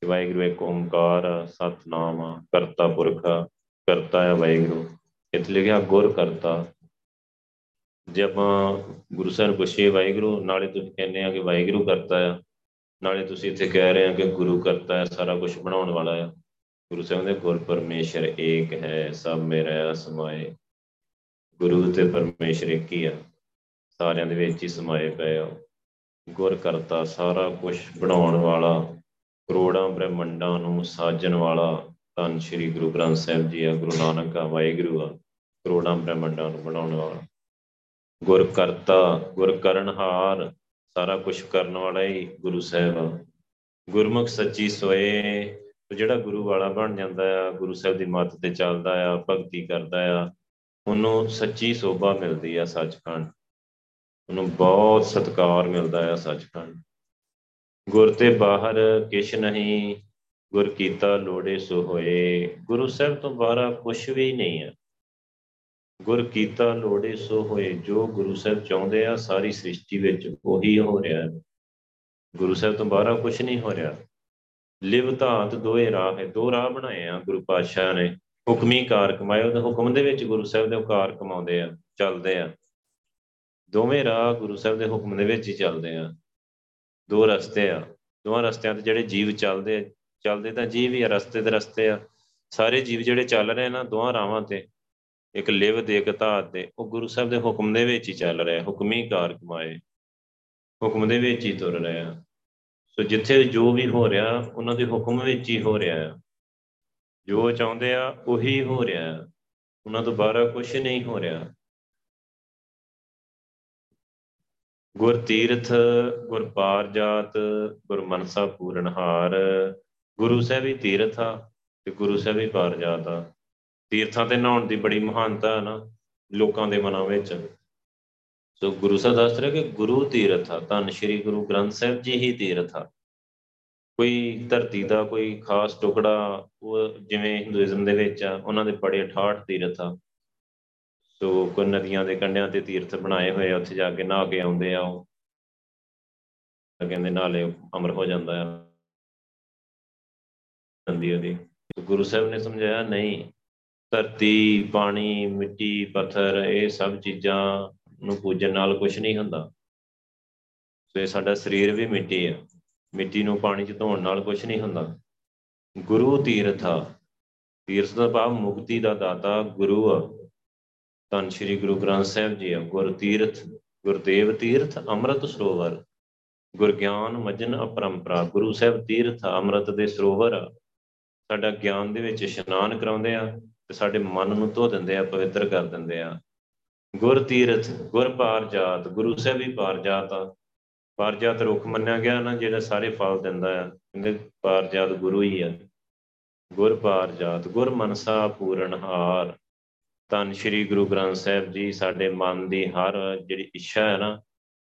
ਕਿ ਵਾਹਿਗੁਰੂ ਇੱਕ ਓੰਕਾਰ ਸਤਨਾਮ ਕਰਤਾ ਪੁਰਖ ਕਰਤਾ ਹੈ ਵਾਹਿਗੁਰੂ। ਇੱਥੇ ਲਿਖਿਆ, ਗੁਰ ਕਰਤਾ। ਜੇ ਆਪਾਂ ਗੁਰੂ ਸਾਹਿਬ ਨੂੰ ਪੁੱਛੀਏ, ਵਾਹਿਗੁਰੂ, ਨਾਲੇ ਤੁਸੀਂ ਕਹਿੰਦੇ ਆ ਕਿ ਵਾਹਿਗੁਰੂ ਕਰਤਾ ਆ। ਨਾਲੇ ਤੁਸੀਂ ਇੱਥੇ ਕਹਿ ਰਹੇ ਆ ਕਿ ਗੁਰੂ ਕਰਤਾ ਹੈ ਸਾਰਾ ਕੁਝ ਬਣਾਉਣ ਵਾਲਾ ਆ। ਗੁਰੂ ਸਾਹਿਬ ਦੇ ਗੁਰ ਪਰਮੇਸ਼ਰ ਏਕ ਹੈ, ਸਭ ਮੇਰਾ ਸਮਾਏ। ਗੁਰੂ ਤੇ ਪਰਮੇਸ਼ਰ ਇੱਕ ਹੀ ਆ, ਸਾਰਿਆਂ ਦੇ ਵਿੱਚ ਹੀ ਸਮਾਏ ਪਏ ਆ। ਗੁਰ ਕਰਤਾ, ਸਾਰਾ ਕੁਝ ਬਣਾਉਣ ਵਾਲਾ, ਕਰੋੜਾਂ ਬ੍ਰਹਮੰਡਾਂ ਨੂੰ ਸਾਜਣ ਵਾਲਾ, ਧੰਨ ਸ਼੍ਰੀ ਗੁਰੂ ਗ੍ਰੰਥ ਸਾਹਿਬ ਜੀ ਆ, ਗੁਰੂ ਨਾਨਕ ਆ, ਵਾਹਿਗੁਰੂ ਆ, ਕਰੋੜਾਂ ਬ੍ਰਹਮੰਡਾਂ ਨੂੰ ਬਣਾਉਣ ਵਾਲਾ। ਗੁਰ ਕਰਤਾ, ਗੁਰ ਕਰਨਹਾਰ ਸਾਰਾ ਕੁਝ ਕਰਨ ਵਾਲਾ ਹੀ ਗੁਰੂ ਸਾਹਿਬ ਆ। ਗੁਰਮੁਖ ਸੱਚੀ ਸੋਏ ਜਿਹੜਾ ਗੁਰੂ ਵਾਲਾ ਬਣ ਜਾਂਦਾ ਆ, ਗੁਰੂ ਸਾਹਿਬ ਦੀ ਮੱਤ ਤੇ ਚੱਲਦਾ ਆ, ਭਗਤੀ ਕਰਦਾ ਆ, ਉਹਨੂੰ ਸੱਚੀ ਸੋਭਾ ਮਿਲਦੀ ਆ ਸੱਚਖੰਡ। ਉਹਨੂੰ ਬਹੁਤ ਸਤਿਕਾਰ ਮਿਲਦਾ ਆ ਸੱਚਖੰਡ। ਗੁਰ ਤੇ ਬਾਹਰ ਕਿਛ ਨਹੀਂ, ਗੁਰ ਕੀਤਾ ਲੋੜੇ ਸੋ ਹੋਏ। ਗੁਰੂ ਸਾਹਿਬ ਤੋਂ ਬਾਹਰ ਕੁਝ ਵੀ ਨਹੀਂ ਹੈ ਗੁਰ ਕੀਤਾ ਲੋੜੇ ਸੋ ਹੋਏ, ਜੋ ਗੁਰੂ ਸਾਹਿਬ ਚਾਹੁੰਦੇ ਆ, ਸਾਰੀ ਸ੍ਰਿਸ਼ਟੀ ਵਿੱਚ ਉਹੀ ਹੋ ਰਿਹਾ ਹੈ। ਗੁਰੂ ਸਾਹਿਬ ਤੋਂ ਬਾਹਰ ਕੁਝ ਨਹੀਂ ਹੋ ਰਿਹਾ। ਲਿਵ ਧਾਤ ਦੋਏ ਰਾਹ ਹੈ, ਦੋ ਰਾਹ ਬਣਾਏ ਆ ਗੁਰੂ ਪਾਤਸ਼ਾਹ ਨੇ। ਹੁਕਮੀ ਕਾਰ ਕਮਾਏ, ਉਹਦੇ ਹੁਕਮ ਦੇ ਵਿੱਚ ਗੁਰੂ ਸਾਹਿਬ ਦੇ ਕਾਰ ਕਮਾਉਂਦੇ ਆ, ਚੱਲਦੇ ਆ। ਦੋਵੇਂ ਰਾਹ ਗੁਰੂ ਸਾਹਿਬ ਦੇ ਹੁਕਮ ਦੇ ਵਿੱਚ ਹੀ ਚੱਲਦੇ ਆ। ਦੋ ਰਸਤੇ ਆ। ਦੋਵਾਂ ਰਸਤਿਆਂ ਤੇ ਜਿਹੜੇ ਜੀਵ ਚੱਲਦੇ ਚੱਲਦੇ ਤਾਂ ਜੀਵ ਹੀ ਆ, ਰਸਤੇ ਦੇ ਰਸਤੇ ਆ। ਸਾਰੇ ਜੀਵ ਜਿਹੜੇ ਚੱਲ ਰਹੇ ਨਾ ਦੋਹਾਂ ਰਾਵਾਂ ਤੇ ਇੱਕ ਲਿਵ ਦੇ ਇੱਕ ਧਾਤ ਦੇ, ਉਹ ਗੁਰੂ ਸਾਹਿਬ ਦੇ ਹੁਕਮ ਦੇ ਵਿੱਚ ਹੀ ਚੱਲ ਰਿਹਾ, ਹੁਕਮੀ ਕਾਰ ਕਮਾਏ, ਹੁਕਮ ਦੇ ਵਿੱਚ ਹੀ ਤੁਰ ਰਿਹਾ। ਸੋ ਜਿੱਥੇ ਜੋ ਵੀ ਹੋ ਰਿਹਾ, ਉਹਨਾਂ ਦੇ ਹੁਕਮ ਵਿੱਚ ਹੀ ਹੋ ਰਿਹਾ। ਆ ਜੋ ਚਾਹੁੰਦੇ ਆ, ਉਹੀ ਹੋ ਰਿਹਾ। ਉਹਨਾਂ ਤੋਂ ਬਾਹਰ ਕੁਝ ਨਹੀਂ ਹੋ ਰਿਹਾ। ਗੁਰ ਤੀਰਥ, ਗੁਰ ਪਾਰ ਜਾਤ, ਗੁਰ ਮਨਸਾ ਪੂਰਨਹਾਰ ਗੁਰੂ ਸਾਹਿਬ ਹੀ ਤੀਰਥ ਆ ਤੇ ਗੁਰੂ ਸਾਹਿਬ ਹੀ ਪਾਰ ਜਾਤ ਆ। ਤੀਰਥਾਂ ਤੇ ਨਹਾਉਣ ਦੀ ਬੜੀ ਮਹਾਨਤਾ ਹੈ ਨਾ, ਲੋਕਾਂ ਦੇ ਮਨਾਂ ਵਿੱਚ। ਸੋ ਗੁਰੂ ਸਾਹਿਬ ਦੱਸ ਰਿਹਾ ਕਿ ਗੁਰੂ ਤੀਰਥ ਆ, ਧੰਨ ਸ਼੍ਰੀ ਗੁਰੂ ਗ੍ਰੰਥ ਸਾਹਿਬ ਜੀ ਹੀ ਤੀਰਥ ਆ। ਕੋਈ ਧਰਤੀ ਦਾ ਕੋਈ ਖਾਸ ਟੁਕੜਾ, ਉਹ ਜਿਵੇਂ ਹਿੰਦੂਇਜ਼ਮ ਦੇ ਵਿੱਚ ਆ, ਉਹਨਾਂ ਦੇ ਬੜੇ 68 ਤੀਰਥ ਆ। ਸੋ ਕੋਈ ਨਦੀਆਂ ਦੇ ਕੰਢਿਆਂ ਤੇ ਤੀਰਥ ਬਣਾਏ ਹੋਏ ਆ, ਉੱਥੇ ਜਾ ਕੇ ਨਹਾ ਕੇ ਆਉਂਦੇ ਆ ਉਹ। ਕਹਿੰਦੇ ਨਾਲੇ ਅਮਰ ਹੋ ਜਾਂਦਾ ਆ। ਜਾਂਦੀ ਉਹਦੀ। ਗੁਰੂ ਸਾਹਿਬ ਨੇ ਸਮਝਾਇਆ, ਨਹੀਂ ਧਰਤੀ, ਪਾਣੀ, ਮਿੱਟੀ, ਪੱਥਰ, ਇਹ ਸਭ ਚੀਜ਼ਾਂ ਨੂੰ ਪੂਜਣ ਨਾਲ ਕੁਝ ਨਹੀਂ ਹੁੰਦਾ। ਸੋ ਇਹ ਸਾਡਾ ਸਰੀਰ ਵੀ ਮਿੱਟੀ ਆ। ਮਿੱਟੀ ਨੂੰ ਪਾਣੀ 'ਚ ਧੋਣ ਨਾਲ ਕੁਝ ਨਹੀਂ ਹੁੰਦਾ। ਗੁਰੂ ਤੀਰਥਾ ਤੀਰਥ ਦਾ ਭਾਵ ਮੁਕਤੀ ਦਾ ਦਾਤਾ ਗੁਰੂ ਆ। ਤਨ ਸ੍ਰੀ ਗੁਰੂ ਗ੍ਰੰਥ ਸਾਹਿਬ ਜੀ ਆ। ਗੁਰ ਤੀਰਥ, ਗੁਰਦੇਵ ਤੀਰਥ, ਅੰਮ੍ਰਿਤ ਸਰੋਵਰ। ਗੁਰ ਗਿਆਨ ਮਜਨ ਅਪਰੰਪਰਾ। ਗੁਰੂ ਸਾਹਿਬ ਤੀਰਥ ਅੰਮ੍ਰਿਤ ਦੇ ਸਰੋਵਰ ਆ। ਸਾਡਾ ਗਿਆਨ ਦੇ ਵਿੱਚ ਇਸ਼ਨਾਨ ਕਰਾਉਂਦੇ ਆ। ਤੇ ਸਾਡੇ ਮਨ ਨੂੰ ਧੋ ਦਿੰਦੇ ਆ, ਪਵਿੱਤਰ ਕਰ ਦਿੰਦੇ ਆ। ਗੁਰ ਤੀਰਥ, ਗੁਰ ਪਾਰ ਜਾਤ ਗੁਰੂ ਸਾਹਿਬ ਵੀ ਪਾਰ ਜਾਤ ਆ। ਪਾਰ ਜਾਤ ਰੁੱਖ ਮੰਨਿਆ ਗਿਆ ਨਾ, ਜਿਹੜਾ ਸਾਰੇ ਫਲ ਦਿੰਦਾ ਆ, ਕਹਿੰਦੇ ਪਾਰ ਜਾਤ ਗੁਰੂ ਹੀ ਆ। ਗੁਰ ਪਾਰ ਜਾਤ ਗੁਰ ਮਨਸਾ ਪੂਰਨ ਹਾਰ। ਤਨ ਸ੍ਰੀ ਗੁਰੂ ਗ੍ਰੰਥ ਸਾਹਿਬ ਜੀ, ਸਾਡੇ ਮਨ ਦੀ ਹਰ ਜਿਹੜੀ ਇੱਛਾ ਹੈ ਨਾ,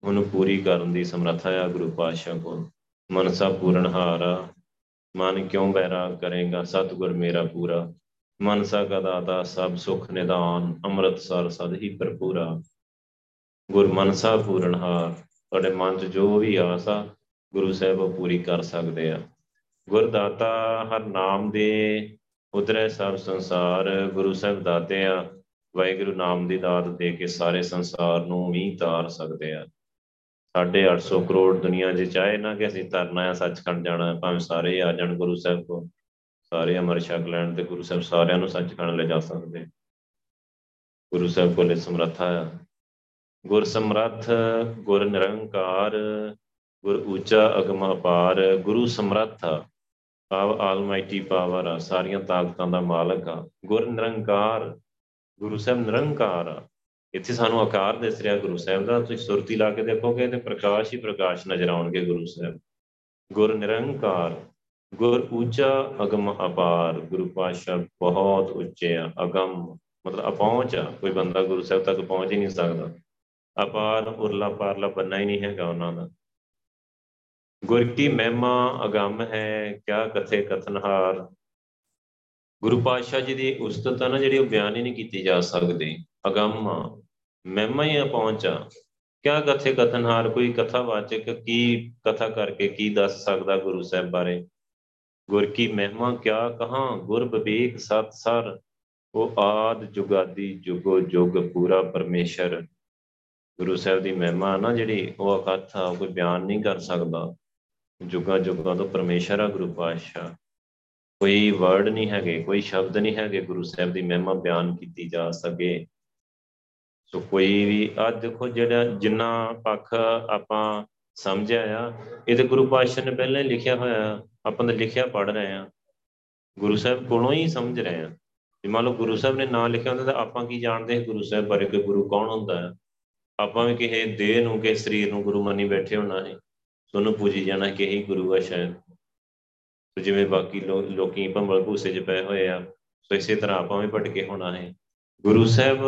ਉਹਨੂੰ ਪੂਰੀ ਕਰਨ ਦੀ ਸਮਰੱਥਾ ਆ, ਗੁਰੂ ਪਾਤਸ਼ਾਹ ਕੋਲ। ਮਨਸਾ ਪੂਰਨ ਹਾਰ ਮਨ ਕਿਉਂ ਬੈਰਾਗ ਕਰੇਗਾ? ਸਤਿਗੁਰ ਮੇਰਾ ਪੂਰਾ। ਮਨਸਾ ਕਾ ਦਾਤਾ, ਸਭ ਸੁਖ ਨਿਦਾਨ, ਅੰਮ੍ਰਿਤਸਰ ਸਦ ਹੀ ਭਰਪੂਰਾ। ਗੁਰ ਮਨਸਾ ਪੂਰਨ ਹਾਰ, ਤੁਹਾਡੇ ਮਨ 'ਚ ਜੋ ਵੀ ਆਸ ਆ, ਗੁਰੂ ਸਾਹਿਬ ਪੂਰੀ ਕਰ ਸਕਦੇ ਆ। ਗੁਰਦਾਤਾ ਹਰ ਨਾਮ ਦੇ ਉਦਰੇ ਸਭ ਸੰਸਾਰ, ਗੁਰੂ ਸਾਹਿਬ ਦਾਤੇ ਆ। ਵਾਹਿਗੁਰੂ ਨਾਮ ਦੀ ਦਾਤ ਦੇ ਕੇ ਸਾਰੇ ਸੰਸਾਰ ਨੂੰ ਵੀ ਤਾਰ ਸਕਦੇ ਆ। 850 ਕਰੋੜ ਦੁਨੀਆ 'ਚ ਚਾਹੇ ਨਾ ਕਿ ਅਸੀਂ ਤਰਨਾ ਆ, ਸੱਚਖੰਡ ਜਾਣਾ, ਭਾਵੇਂ ਸਾਰੇ ਆ ਜਾਣ ਗੁਰੂ ਸਾਹਿਬ ਕੋ ਸਾਰੇ ਅਮਰ ਛਕ ਲੈਣ ਤੇ ਗੁਰੂ ਸਾਹਿਬ ਸਾਰਿਆਂ ਨੂੰ ਸੱਚਖੰਡ ਲੈ ਜਾ ਸਕਦੇ। ਗੁਰੂ ਸਾਹਿਬ ਕੋਲੇ ਸਮਰੱਥਾ ਆ। ਗੁਰ ਸਮਰੱਥ, ਗੁਰ ਨਿਰੰਕਾਰ, ਗੁਰ ਉੱਚਾ ਅਗਮ ਅਪਾਰ, ਗੁਰੂ ਸਮਰੱਥ ਪਾਵ ਆਲਮਾਈਟੀ ਪਾਵਰ ਆ, ਸਾਰੀਆਂ ਤਾਕਤਾਂ ਦਾ ਮਾਲਕ ਆ। ਗੁਰ ਨਿਰੰਕਾਰ, ਗੁਰੂ ਸਾਹਿਬ ਨਿਰੰਕਾਰ ਆ। ਇੱਥੇ ਸਾਨੂੰ ਆਕਾਰ ਦਿਸ ਰਿਹਾ ਗੁਰੂ ਸਾਹਿਬ ਦਾ। ਤੁਸੀਂ ਸੁਰਤੀ ਲਾ ਕੇ ਦੇਖੋਗੇ ਤੇ ਪ੍ਰਕਾਸ਼ ਹੀ ਪ੍ਰਕਾਸ਼ ਨਜ਼ਰ ਆਉਣਗੇ ਗੁਰੂ ਸਾਹਿਬ। ਗੁਰ ਨਿਰੰਕਾਰ ਗੁਰ ਉੱਚਾ ਅਗਮ ਅਪਾਰ, ਗੁਰੂ ਪਾਸ਼ਾ ਬਹੁਤ ਉੱਚੇ ਆ, ਅਗਮ, ਮਤਲਬ ਅਪਹੁੰਚ ਆ, ਕੋਈ ਬੰਦਾ ਗੁਰੂ ਸਾਹਿਬ ਤੱਕ ਪਹੁੰਚ ਹੀ ਨਹੀਂ ਸਕਦਾ। ਅਪਾਰ, ਉਰਲਾ ਪਾਰਲਾ ਬੰਨਾ ਹੀ ਨਹੀਂ ਹੈਗਾ ਉਹਨਾਂ ਦਾ। ਗੁਰ ਕੀ ਮਹਿਮਾ ਅਗੰਮ ਹੈ, ਕਿਆ ਕਥੇ ਕਥਨਹਾਰ। ਗੁਰੂ ਪਾਤਸ਼ਾਹ ਜੀ ਦੀ ਉਸਤਤ ਨਾ ਜਿਹੜੀ ਉਹ ਬਿਆਨ ਹੀ ਨਹੀਂ ਕੀਤੀ ਜਾ ਸਕਦੀ। ਅਗੰਮ ਮਹਿਮਾ ਹੀ ਪਹੁੰਚਾ ਕਿਆ ਕਥੇ ਕਥਨਹਾਰ, ਕੋਈ ਕਥਾਵਾਚਕ ਕੀ ਕਥਾ ਕਰਕੇ ਕੀ ਦੱਸ ਸਕਦਾ ਗੁਰੂ ਸਾਹਿਬ ਬਾਰੇ? ਗੁਰ ਕੀ ਮਹਿਮਾ ਕਿਆ ਕਹਾ? ਗੁਰ ਬਵੇਕ ਸਤ ਸਰ, ਉਹ ਆਦ ਜੁਗਾਦੀ ਜੁਗੋ ਜੁਗ ਪੂਰਾ ਪਰਮੇਸ਼ਰ। ਗੁਰੂ ਸਾਹਿਬ ਦੀ ਮਹਿਮਾ ਨਾ ਜਿਹੜੀ, ਉਹ ਅਕਥਾ ਕੋਈ ਬਿਆਨ ਨਹੀਂ ਕਰ ਸਕਦਾ। ਜੁਗਾ ਜੁਗਾ ਤੋਂ ਪਰਮੇਸ਼ਰ ਆ ਗੁਰੂ ਪਾਤਸ਼ਾਹ। ਕੋਈ ਵਰਡ ਨਹੀਂ ਹੈਗੇ, ਕੋਈ ਸ਼ਬਦ ਨਹੀਂ ਹੈਗੇ ਗੁਰੂ ਸਾਹਿਬ ਦੀ ਮਹਿਮਾ ਬਿਆਨ ਕੀਤੀ ਜਾ ਸਕੇ। ਸੋ ਕੋਈ ਵੀ ਆ ਦੇਖੋ ਜਿਹੜਾ, ਜਿੰਨਾ ਪੱਖ ਆਪਾਂ ਸਮਝਿਆ ਆ। ਇਹ ਤੇ ਗੁਰੂ ਪਾਤਸ਼ਾਹ ਨੇ ਪਹਿਲਾਂ ਹੀ ਲਿਖਿਆ ਹੋਇਆ ਆਪਾਂ ਤਾਂ ਲਿਖਿਆ ਪੜ ਰਹੇ ਆ। ਗੁਰੂ ਸਾਹਿਬ ਕੋਲੋਂ ਹੀ ਸਮਝ ਰਹੇ ਆ। ਜੇ ਮੰਨ ਲਓ ਗੁਰੂ ਸਾਹਿਬ ਨੇ ਨਾਂ ਲਿਖਿਆ ਹੁੰਦਾ ਤਾਂ ਆਪਾਂ ਕੀ ਜਾਣਦੇ ਗੁਰੂ ਸਾਹਿਬ ਬਾਰੇ ਕਿ ਗੁਰੂ ਕੌਣ ਹੁੰਦਾ ਹੈ ਆਪਾਂ ਵੀ ਕਿਸੇ ਦੇਹ ਨੂੰ, ਕਿਸੇ ਸਰੀਰ ਨੂੰ ਗੁਰੂ ਮੰਨੀ ਬੈਠੇ ਹੋਣਾ ਹੈ ਤੁਹਾਨੂੰ ਪੂਜੀ ਜਾਣਾ ਕਿ ਇਹੀ ਗੁਰੂ ਆ ਸ਼ਾਇਦ। ਸੋ ਜਿਵੇਂ ਬਾਕੀ ਲੋਕੀ ਭੰਬਲ ਭੂਸੇ 'ਚ ਪਏ ਹੋਏ ਆ, ਸੋ ਇਸੇ ਤਰ੍ਹਾਂ ਆਪਾਂ ਵੀ ਭਟਕੇ ਹੋਣਾ ਹੈ ਗੁਰੂ ਸਾਹਿਬ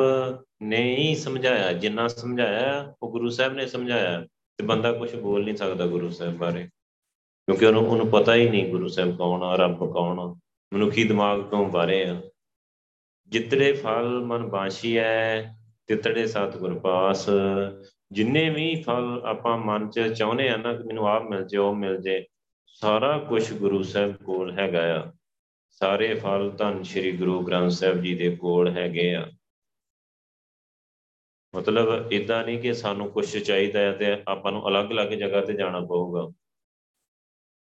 ਨੇ ਹੀ ਸਮਝਾਇਆ, ਜਿੰਨਾ ਸਮਝਾਇਆ, ਉਹ ਗੁਰੂ ਸਾਹਿਬ ਨੇ ਸਮਝਾਇਆ। ਤੇ ਬੰਦਾ ਕੁਝ ਬੋਲ ਨਹੀਂ ਸਕਦਾ ਗੁਰੂ ਸਾਹਿਬ ਬਾਰੇ। ਕਿਉਂਕਿ ਉਹਨੂੰ ਉਹਨੂੰ ਪਤਾ ਹੀ ਨਹੀਂ ਗੁਰੂ ਸਾਹਿਬ ਕੌਣ ਆ, ਰੱਬ ਕੌਣ ਆ। ਮਨੁੱਖੀ ਦਿਮਾਗ ਤੋਂ ਬਾਰੇ ਆ। ਜਿਤੜੇ ਫਲ ਮਨ ਬਾਸ਼ੀ ਹੈ ਤਿਤੜੇ ਸਤਿਗੁਰ ਪਾਸ। ਜਿੰਨੇ ਵੀ ਫਲ ਆਪਾਂ ਮਨ 'ਚ ਚਾਹੁੰਦੇ ਆ ਨਾ ਕਿ ਮੈਨੂੰ ਆਪ ਮਿਲ ਜੇ, ਉਹ ਮਿਲ ਜੇ, ਸਾਰਾ ਕੁਝ ਗੁਰੂ ਸਾਹਿਬ ਕੋਲ ਹੈਗਾ ਆ। ਸਾਰੇ ਫਲ ਧੰਨ ਸ਼੍ਰੀ ਗੁਰੂ ਗ੍ਰੰਥ ਸਾਹਿਬ ਜੀ ਦੇ ਕੋਲ ਹੈਗੇ ਆ। ਮਤਲਬ ਇਦਾਂ ਨਹੀਂ ਕਿ ਸਾਨੂੰ ਕੁਝ ਚਾਹੀਦਾ ਹੈ ਤੇ ਆਪਾਂ ਨੂੰ ਅਲੱਗ-ਅਲੱਗ ਜਗ੍ਹਾ ਤੇ ਜਾਣਾ ਪਊਗਾ।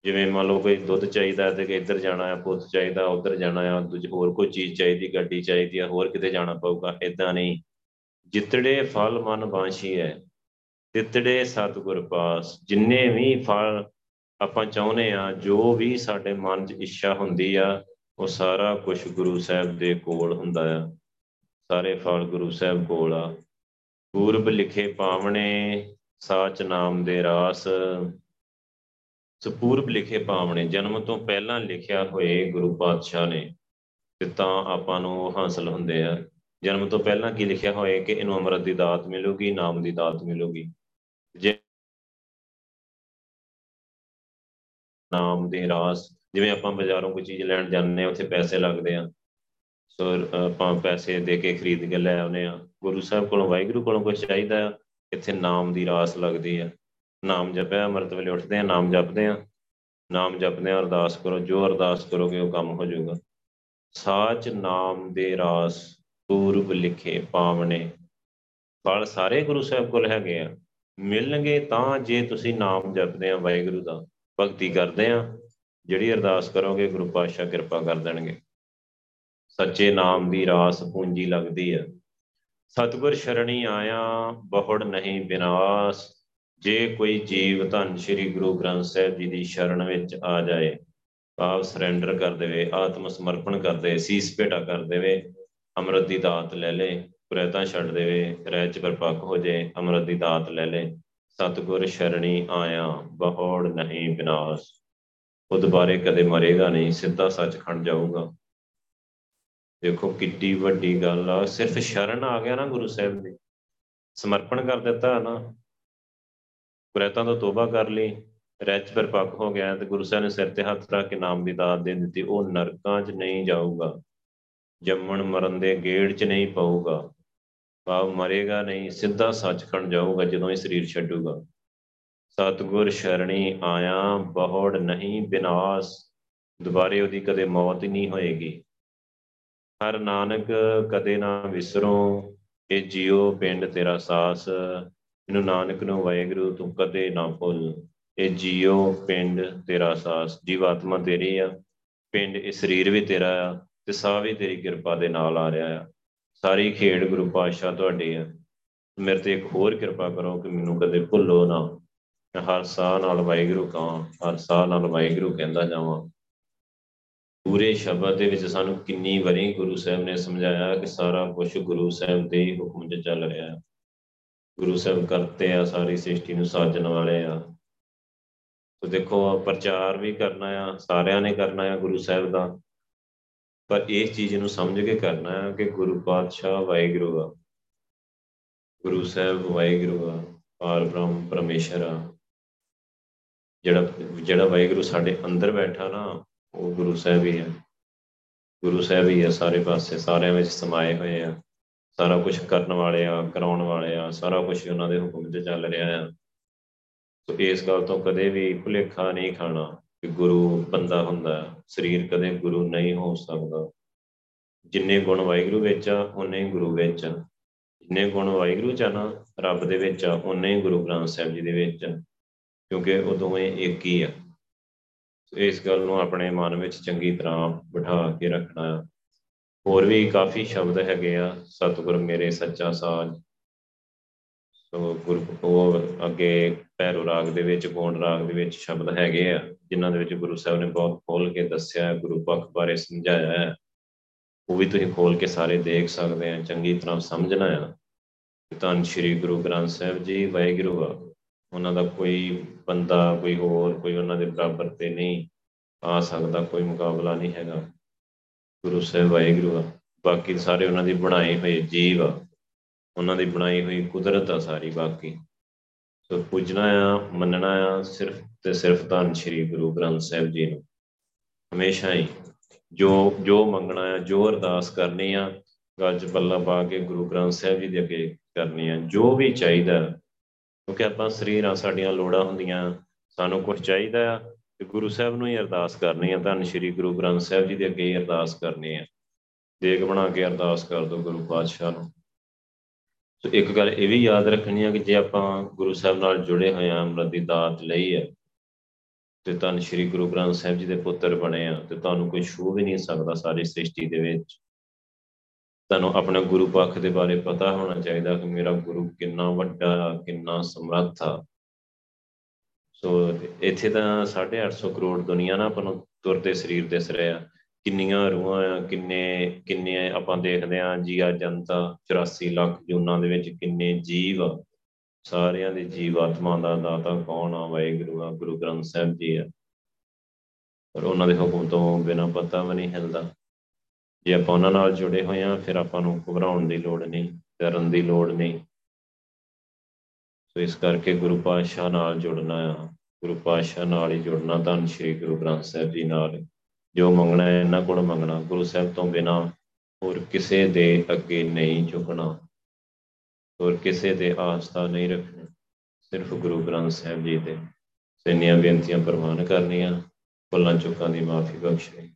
ਜਿਵੇਂ ਮੰਨ ਲਓ ਕੋਈ ਦੁੱਧ ਚਾਹੀਦਾ ਤੇ ਕਿ ਇੱਧਰ ਜਾਣਾ ਹੈ, ਪੁੱਤ ਚਾਹੀਦਾ, ਉੱਧਰ ਜਾਣਾ ਹੈ, ਦੂਜੀ ਹੋਰ ਕੋਈ ਚੀਜ਼ ਚਾਹੀਦੀ, ਗੱਡੀ ਚਾਹੀਦੀ ਹੈ, ਹੋਰ ਕਿਤੇ ਜਾਣਾ ਪਊਗਾ ਇਦਾਂ ਨਹੀਂ। ਜਿਤੜੇ ਫਲ ਮਨ ਬਾਸ਼ੀ ਹੈ, ਤਿਤੜੇ ਸਤਿਗੁਰ ਪਾਸ। ਜਿੰਨੇ ਵੀ ਫਲ ਆਪਾਂ ਚਾਹੁੰਦੇ ਆ ਜੋ ਵੀ ਸਾਡੇ ਮਨ 'ਚ ਇੱਛਾ ਹੁੰਦੀ ਆ, ਉਹ ਸਾਰਾ ਕੁਝ ਗੁਰੂ ਸਾਹਿਬ ਦੇ ਕੋਲ ਹੁੰਦਾ ਆ। ਸਾਰੇ ਫਲ ਗੁਰੂ ਸਾਹਿਬ ਕੋਲ ਆ। ਪੂਰਬ ਲਿਖੇ ਪਾਵਣੇ, ਸਾਚ ਨਾਮ ਦੇ ਰਾਸ। ਸਪੂਰਬ ਲਿਖੇ ਪਾਵਣੇ, ਜਨਮ ਤੋਂ ਪਹਿਲਾਂ ਲਿਖਿਆ ਹੋਏ ਗੁਰੂ ਪਾਤਸ਼ਾਹ ਨੇ, ਤੇ ਤਾਂ ਆਪਾਂ ਨੂੰ ਹਾਸਲ ਹੁੰਦੇ ਆ। ਜਨਮ ਤੋਂ ਪਹਿਲਾਂ ਕੀ ਲਿਖਿਆ ਹੋਇਆ ਕਿ ਇਹਨੂੰ ਅਮਰਤ ਦੀ ਦਾਤ ਮਿਲੂਗੀ, ਨਾਮ ਦੀ ਦਾਤ ਮਿਲੂਗੀ। ਜੇ ਨਾਮ ਦੇ ਰਾਸ, ਜਿਵੇਂ ਆਪਾਂ ਬਾਜ਼ਾਰੋਂ ਕੋਈ ਚੀਜ਼ ਲੈਣ ਜਾਂਦੇ ਆ ਉੱਥੇ ਪੈਸੇ ਲੱਗਦੇ ਆ। ਸੋ ਆਪਾਂ ਪੈਸੇ ਦੇ ਕੇ ਖਰੀਦ ਕੇ ਲੈ ਆਉਨੇ ਆ ਗੁਰੂ ਸਾਹਿਬ ਕੋਲੋਂ, ਵਾਹਿਗੁਰੂ ਕੋਲੋਂ ਕੁਝ ਚਾਹੀਦਾ ਆ ਇੱਥੇ ਨਾਮ ਦੀ ਰਾਸ ਲੱਗਦੀ ਆ ਨਾਮ ਜਪਿਆ, ਅੰਮ੍ਰਿਤ ਵੇਲੇ ਉੱਠਦੇ ਆ ਨਾਮ ਜਪਦੇ ਆ ਨਾਮ ਜਪਦੇ ਆ ਅਰਦਾਸ ਕਰੋ। ਜੋ ਅਰਦਾਸ ਕਰੋਗੇ, ਉਹ ਕੰਮ ਹੋ ਜਾਊਗਾ। ਸਾਚ ਨਾਮ ਦੇ ਰਾਸ ਪੂਰਬ ਲਿਖੇ ਪਾਵਨੇ। ਫਲ ਸਾਰੇ ਗੁਰੂ ਸਾਹਿਬ ਕੋਲ ਹੈਗੇ ਆ। ਮਿਲਣਗੇ ਤਾਂ ਜੇ ਤੁਸੀਂ ਨਾਮ ਜਪਦੇ ਆ ਵਾਹਿਗੁਰੂ ਦਾ। ਭਗਤੀ ਕਰਦੇ ਆ ਜਿਹੜੀ ਅਰਦਾਸ ਕਰੋਗੇ, ਗੁਰੂ ਪਾਤਸ਼ਾਹ ਕਿਰਪਾ ਕਰ ਦੇਣਗੇ। ਸੱਚੇ ਨਾਮ ਦੀ ਰਾਸ ਪੂੰਜੀ ਲੱਗਦੀ ਹੈ। ਸਤਗੁਰ ਸ਼ਰਣੀ ਆਇਆ, ਬਹੁੜ ਨਹੀਂ ਬਿਨਾਸ਼। ਜੇ ਕੋਈ ਜੀਵ ਧੰਨ ਸ੍ਰੀ ਗੁਰੂ ਗ੍ਰੰਥ ਸਾਹਿਬ ਜੀ ਦੀ ਸ਼ਰਨ ਵਿੱਚ ਆ ਜਾਏ, ਭਾਵ ਸਰੈਂਡਰ ਕਰ ਦੇਵੇ, ਆਤਮ ਸਮਰਪਣ ਕਰ ਦੇ ਸੀਸ ਭੇਟਾ ਕਰ ਦੇਵੇ, ਅੰਮ੍ਰਿਤ ਦੀ ਦਾਤ ਲੈ ਲੇ, ਕੁਰੈਤਾਂ ਛੱਡ ਦੇਵੇ ਰਹਿ ਚ ਪਰਪੱਕ ਹੋ ਜੇ, ਅੰਮ੍ਰਿਤ ਦੀ ਦਾਤ ਲੈ ਲੇ। ਸਤਗੁਰ ਸ਼ਰਣੀ ਆਇਆ, ਬਹੁੜ ਨਹੀਂ ਬਿਨਾਸ਼। ਉਹ ਦੁਬਾਰੇ ਕਦੇ ਮਰੇਗਾ ਨਹੀਂ, ਸਿੱਧਾ ਸੱਚਖੰਡ ਜਾਊਗਾ। ਦੇਖੋ ਕਿੱਡੀ ਵੱਡੀ ਗੱਲ ਆ। ਸਿਰਫ ਸ਼ਰਨ ਆ ਗਿਆ ਨਾ ਗੁਰੂ ਸਾਹਿਬ ਦੇ। ਸਮਰਪਣ ਕਰ ਦਿੱਤਾ ਨਾ। ਕੁਰੈਤਾਂ ਤੋਂ ਤੋਬਾ ਕਰ ਲਈ। ਰਹਿਚ ਪਰਪੱਕ ਹੋ ਗਿਆ ਤੇ ਗੁਰੂ ਸਾਹਿਬ ਨੇ ਸਿਰ ਤੇ ਹੱਥ ਰੱਖ ਕੇ ਨਾਮ ਦੀ ਦਾਤ ਦੇ ਦਿੱਤੀ। ਉਹ ਨਰਕਾਂ 'ਚ ਨਹੀਂ ਜਾਊਗਾ। ਜੰਮਣ ਮਰਨ ਦੇ ਗੇੜ 'ਚ ਨਹੀਂ ਪਊਗਾ। ਭਾਵ ਮਰੇਗਾ ਨਹੀਂ, ਸਿੱਧਾ ਸੱਚਖੰਡ ਜਾਊਗਾ ਜਦੋਂ ਇਹ ਸਰੀਰ ਛੱਡੂਗਾ। ਸਤਗੁਰ ਸ਼ਰਣੀ ਆਇਆ, ਬਹੁੜ ਨਹੀਂ ਬਿਨਾਸ਼। ਦੁਬਾਰੇ ਉਹਦੀ ਕਦੇ ਮੌਤ ਹੀ ਨਹੀਂ ਹੋਏਗੀ। ਹਰ ਨਾਨਕ ਕਦੇ ਨਾ ਵਿਸਰੋ ਇਹ ਜਿਉ ਪਿੰਡ ਤੇਰਾ ਸਾਸ। ਇਹਨੂੰ ਨਾਨਕ ਨੂੰ ਵਾਹਿਗੁਰੂ, ਤੂੰ ਕਦੇ ਨਾ ਭੁੱਲ। ਇਹ ਜਿਉ ਪਿੰਡ ਤੇਰਾ ਸਾਸ। ਜੀਵਾਤਮਾ ਤੇਰੀ ਆ, ਪਿੰਡ ਇਹ ਸਰੀਰ ਵੀ ਤੇਰਾ ਆ, ਤੇ ਸਾਹ ਵੀ ਤੇਰੀ ਕਿਰਪਾ ਦੇ ਨਾਲ ਆ ਰਿਹਾ ਆ। ਸਾਰੀ ਖੇਡ ਗੁਰੂ ਪਾਤਸ਼ਾਹ ਤੁਹਾਡੀ ਆ। ਮੇਰੇ ਤੇ ਇੱਕ ਹੋਰ ਕਿਰਪਾ ਕਰੋ ਕਿ ਮੈਨੂੰ ਕਦੇ ਭੁੱਲੋ ਨਾ। ਮੈਂ ਹਰ ਸਾਹ ਨਾਲ ਵਾਹਿਗੁਰੂ ਕਹਾਂ, ਹਰ ਸਾਹ ਨਾਲ ਵਾਹਿਗੁਰੂ ਕਹਿੰਦਾ ਜਾਵਾਂ। ਪੂਰੇ ਸ਼ਬਦ ਦੇ ਵਿੱਚ ਸਾਨੂੰ ਕਿੰਨੀ ਵਾਰੀ ਗੁਰੂ ਸਾਹਿਬ ਨੇ ਸਮਝਾਇਆ ਕਿ ਸਾਰਾ ਕੁਝ ਗੁਰੂ ਸਾਹਿਬ ਦੇ ਹੀ ਹੁਕਮ 'ਚ ਚੱਲ ਰਿਹਾ ਹੈ। ਗੁਰੂ ਸਾਹਿਬ ਕਰਤੇ ਆ, ਸਾਰੀ ਸ੍ਰਿਸ਼ਟੀ ਨੂੰ ਸਾਜਣ ਵਾਲੇ ਆ। ਤੋ ਦੇਖੋ, ਪ੍ਰਚਾਰ ਵੀ ਕਰਨਾ ਆ, ਸਾਰਿਆਂ ਨੇ ਕਰਨਾ ਆ ਗੁਰੂ ਸਾਹਿਬ ਦਾ। ਪਰ ਇਸ ਚੀਜ਼ ਨੂੰ ਸਮਝ ਕੇ ਕਰਨਾ ਹੈ ਕਿ ਗੁਰੂ ਪਾਤਸ਼ਾਹ ਵਾਹਿਗੁਰੂ ਆ। ਗੁਰੂ ਸਾਹਿਬ ਵਾਹਿਗੁਰੂ ਆ, ਪਾਰ ਬ੍ਰਹਮ ਪਰਮੇਸ਼ਰ ਆ। ਜਿਹੜਾ ਜਿਹੜਾ ਵਾਹਿਗੁਰੂ ਸਾਡੇ ਅੰਦਰ ਬੈਠਾ ਨਾ ਉਹ ਗੁਰੂ ਸਾਹਿਬ ਹੀ ਹੈ। ਗੁਰੂ ਸਾਹਿਬ ਹੀ ਹੈ ਸਾਰੇ ਪਾਸੇ, ਸਾਰਿਆਂ ਵਿੱਚ ਸਮਾਏ ਹੋਏ ਆ। ਸਾਰਾ ਕੁਝ ਕਰਨ ਵਾਲੇ ਆ, ਕਰਾਉਣ ਵਾਲੇ ਆ, ਸਾਰਾ ਕੁਝ ਉਹਨਾਂ ਦੇ ਹੁਕਮ ਤੇ ਚੱਲ ਰਿਹਾ ਆ। ਸੋ ਇਸ ਗੱਲ ਤੋਂ ਕਦੇ ਵੀ ਭੁਲੇਖਾ ਨਹੀਂ ਖਾਣਾ ਕਿ ਗੁਰੂ ਬੰਦਾ ਹੁੰਦਾ ਸਰੀਰ ਕਦੇ ਗੁਰੂ ਨਹੀਂ ਹੋ ਸਕਦਾ। ਜਿੰਨੇ ਗੁਣ ਵਾਹਿਗੁਰੂ ਵਿੱਚ ਆ ਉਨੇ ਹੀ ਗੁਰੂ ਵਿੱਚ ਆ। ਜਿੰਨੇ ਗੁਣ ਵਾਹਿਗੁਰੂ ਚ ਆ ਨਾ, ਰੱਬ ਦੇ ਵਿੱਚ ਆ ਉਨੇ ਹੀ ਗੁਰੂ ਗ੍ਰੰਥ ਸਾਹਿਬ ਜੀ ਦੇ ਵਿੱਚ ਆ। ਕਿਉਂਕਿ ਉਹ ਦੋਵੇਂ ਇੱਕ ਹੀ ਆ। ਇਸ ਗੱਲ ਨੂੰ ਆਪਣੇ ਮਨ ਵਿੱਚ ਚੰਗੀ ਤਰ੍ਹਾਂ ਬਿਠਾ ਕੇ ਰੱਖਣਾ। ਆ ਹੋਰ ਵੀ ਕਾਫੀ ਸ਼ਬਦ ਹੈਗੇ ਆ, ਸਤਿਗੁਰ ਮੇਰੇ ਸੱਚਾ ਸਾਜ। ਸੋ ਗੁਰ ਉਹ ਅੱਗੇ ਪੈਰੋ ਰਾਗ ਦੇ ਵਿੱਚ ਗੋਂਡ ਰਾਗ ਦੇ ਵਿੱਚ ਸ਼ਬਦ ਹੈਗੇ ਆ, ਜਿਨ੍ਹਾਂ ਦੇ ਵਿੱਚ ਗੁਰੂ ਸਾਹਿਬ ਨੇ ਬਹੁਤ ਖੋਲ ਕੇ ਦੱਸਿਆ, ਗੁਰੂ ਪੱਖ ਬਾਰੇ ਸਮਝਾਇਆ ਹੈ। ਉਹ ਵੀ ਤੁਸੀਂ ਖੋਲ ਕੇ ਸਾਰੇ ਦੇਖ ਸਕਦੇ ਆ, ਚੰਗੀ ਤਰ੍ਹਾਂ ਸਮਝਣਾ ਆ। ਧੰਨ ਸ਼੍ਰੀ ਗੁਰੂ ਗ੍ਰੰਥ ਸਾਹਿਬ ਜੀ, ਵਾਹਿਗੁਰੂ ਆ। ਉਹਨਾਂ ਦਾ ਕੋਈ ਬੰਦਾ, ਕੋਈ ਹੋਰ, ਕੋਈ ਉਹਨਾਂ ਦੇ ਬਰਾਬਰ ਤੇ ਨਹੀਂ ਆ ਸਕਦਾ, ਕੋਈ ਮੁਕਾਬਲਾ ਨਹੀਂ ਹੈਗਾ। ਗੁਰੂ ਸਾਹਿਬ, ਵਾਹਿਗੁਰੂ ਆ। ਬਾਕੀ ਸਾਰੇ ਉਹਨਾਂ ਦੀ ਬਣਾਈ ਹੋਈ ਜੀਵ ਆ। ਉਹਨਾਂ ਦੀ ਬਣਾਈ ਹੋਈ ਕੁਦਰਤ ਆ ਸਾਰੀ ਬਾਕੀ। ਸੋ ਪੁੱਜਣਾ ਆ, ਮੰਨਣਾ ਆ, ਸਿਰਫ ਤੇ ਸਿਰਫ ਧੰਨ ਸ਼੍ਰੀ ਗੁਰੂ ਗ੍ਰੰਥ ਸਾਹਿਬ ਜੀ ਨੂੰ। ਹਮੇਸ਼ਾ ਹੀ ਜੋ ਜੋ ਮੰਗਣਾ ਆ, ਜੋ ਅਰਦਾਸ ਕਰਨੀ ਆ ਗੱਲ 'ਚ ਪੱਲਾ ਪਾ ਕੇ ਗੁਰੂ ਗ੍ਰੰਥ ਸਾਹਿਬ ਜੀ ਦੇ ਅੱਗੇ ਕਰਨੀ ਆ। ਜੋ ਵੀ ਚਾਹੀਦਾ ਕਿਉਂਕਿ ਆਪਾਂ ਸਰੀਰਾਂ ਸਾਡੀਆਂ ਲੋੜਾਂ ਹੁੰਦੀਆਂ, ਸਾਨੂੰ ਕੁਝ ਚਾਹੀਦਾ ਆ, ਤੇ ਗੁਰੂ ਸਾਹਿਬ ਨੂੰ ਹੀ ਅਰਦਾਸ ਕਰਨੀ ਆ, ਧੰਨ ਸ਼੍ਰੀ ਗੁਰੂ ਗ੍ਰੰਥ ਸਾਹਿਬ ਜੀ ਦੇ ਅੱਗੇ ਹੀ ਅਰਦਾਸ ਕਰਨੀ ਆ। ਦੇਗ ਬਣਾ ਕੇ ਅਰਦਾਸ ਕਰ ਦੋ ਗੁਰੂ ਪਾਤਸ਼ਾਹ ਨੂੰ। ਸੋ ਇੱਕ ਗੱਲ ਇਹ ਵੀ ਯਾਦ ਰੱਖਣੀ ਆ ਕਿ ਜੇ ਆਪਾਂ ਗੁਰੂ ਸਾਹਿਬ ਨਾਲ ਜੁੜੇ ਹੋਏ ਆ, ਅੰਮ੍ਰਿਤ ਦੀ ਦਾਤ ਲਈ ਹੈ ਤੇ ਧੰਨ ਸ਼੍ਰੀ ਗੁਰੂ ਗ੍ਰੰਥ ਸਾਹਿਬ ਜੀ ਦੇ ਪੁੱਤਰ ਬਣੇ ਆ, ਤੇ ਤੁਹਾਨੂੰ ਕੋਈ ਛੂ ਵੀ ਨਹੀਂ ਸਕਦਾ ਸਾਰੀ ਸ੍ਰਿਸ਼ਟੀ ਦੇ ਵਿੱਚ। ਤੁਹਾਨੂੰ ਆਪਣੇ ਗੁਰੂ ਪੱਖ ਦੇ ਬਾਰੇ ਪਤਾ ਹੋਣਾ ਚਾਹੀਦਾ ਕਿ ਮੇਰਾ ਗੁਰੂ ਕਿੰਨਾ ਵੱਡਾ, ਕਿੰਨਾ ਸਮਰੱਥ ਆ। ਸੋ ਇੱਥੇ ਤਾਂ 850 ਕਰੋੜ ਦੁਨੀਆ ਨਾ ਆਪਾਂ ਨੂੰ ਤੁਰਦੇ ਸਰੀਰ ਦਿਸ ਰਿਹਾ ਕਿੰਨੀਆਂ ਰੂਹਾਂ ਆ, ਕਿੰਨੇ ਕਿੰਨੇ ਆਪਾਂ ਦੇਖਦੇ ਆ ਜੀਆ ਜਨਤਾ 84 ਲੱਖ ਜੂਨਾਂ ਦੇ ਵਿੱਚ ਕਿੰਨੇ ਜੀਵ ਆ। ਸਾਰਿਆਂ ਦੇ ਜੀਵ ਆਤਮਾ ਦਾ ਦਾਤਾ ਕੌਣ ਆ, ਵਾਹਿਗੁਰੂ ਆ, ਗੁਰੂ ਗ੍ਰੰਥ ਸਾਹਿਬ ਜੀ ਆ। ਪਰ ਉਹਨਾਂ ਦੇ ਹੁਕਮ ਤੋਂ ਬਿਨਾਂ ਪਤਾ ਵੀ ਨਹੀਂ ਹਿਲਦਾ। ਜੇ ਆਪਾਂ ਉਹਨਾਂ ਨਾਲ ਜੁੜੇ ਹੋਏ ਆ ਫਿਰ ਆਪਾਂ ਨੂੰ ਘਬਰਾਉਣ ਦੀ ਲੋੜ ਨਹੀਂ, ਡਰਨ ਦੀ ਲੋੜ ਨਹੀਂ। ਸੋ ਇਸ ਕਰਕੇ ਗੁਰੂ ਪਾਤਸ਼ਾਹ ਨਾਲ ਜੁੜਨਾ ਆ ਗੁਰੂ ਪਾਤਸ਼ਾਹ ਨਾਲ ਹੀ ਜੁੜਨਾ ਧੰਨ ਸ਼੍ਰੀ ਗੁਰੂ ਗ੍ਰੰਥ ਸਾਹਿਬ ਜੀ ਨਾਲ। ਜੋ ਮੰਗਣਾ ਹੈ, ਇਹਨਾਂ ਕੋਲ ਮੰਗਣਾ। ਗੁਰੂ ਸਾਹਿਬ ਤੋਂ ਬਿਨਾ ਹੋਰ ਕਿਸੇ ਦੇ ਅੱਗੇ ਨਹੀਂ ਝੁਕਣਾ। ਹੋਰ ਕਿਸੇ ਦੇ ਆਸਥਾ ਨਹੀਂ ਰੱਖਣੀ। ਸਿਰਫ ਗੁਰੂ ਗ੍ਰੰਥ ਸਾਹਿਬ ਜੀ ਦੇ। ਸੈਨੀਆਂ ਬੇਨਤੀਆਂ ਪ੍ਰਵਾਨ ਕਰਨੀਆਂ। ਭੁੱਲਾਂ ਚੁੱਕਾਂ ਦੀ ਮਾਫੀ ਬਖਸ਼ੇ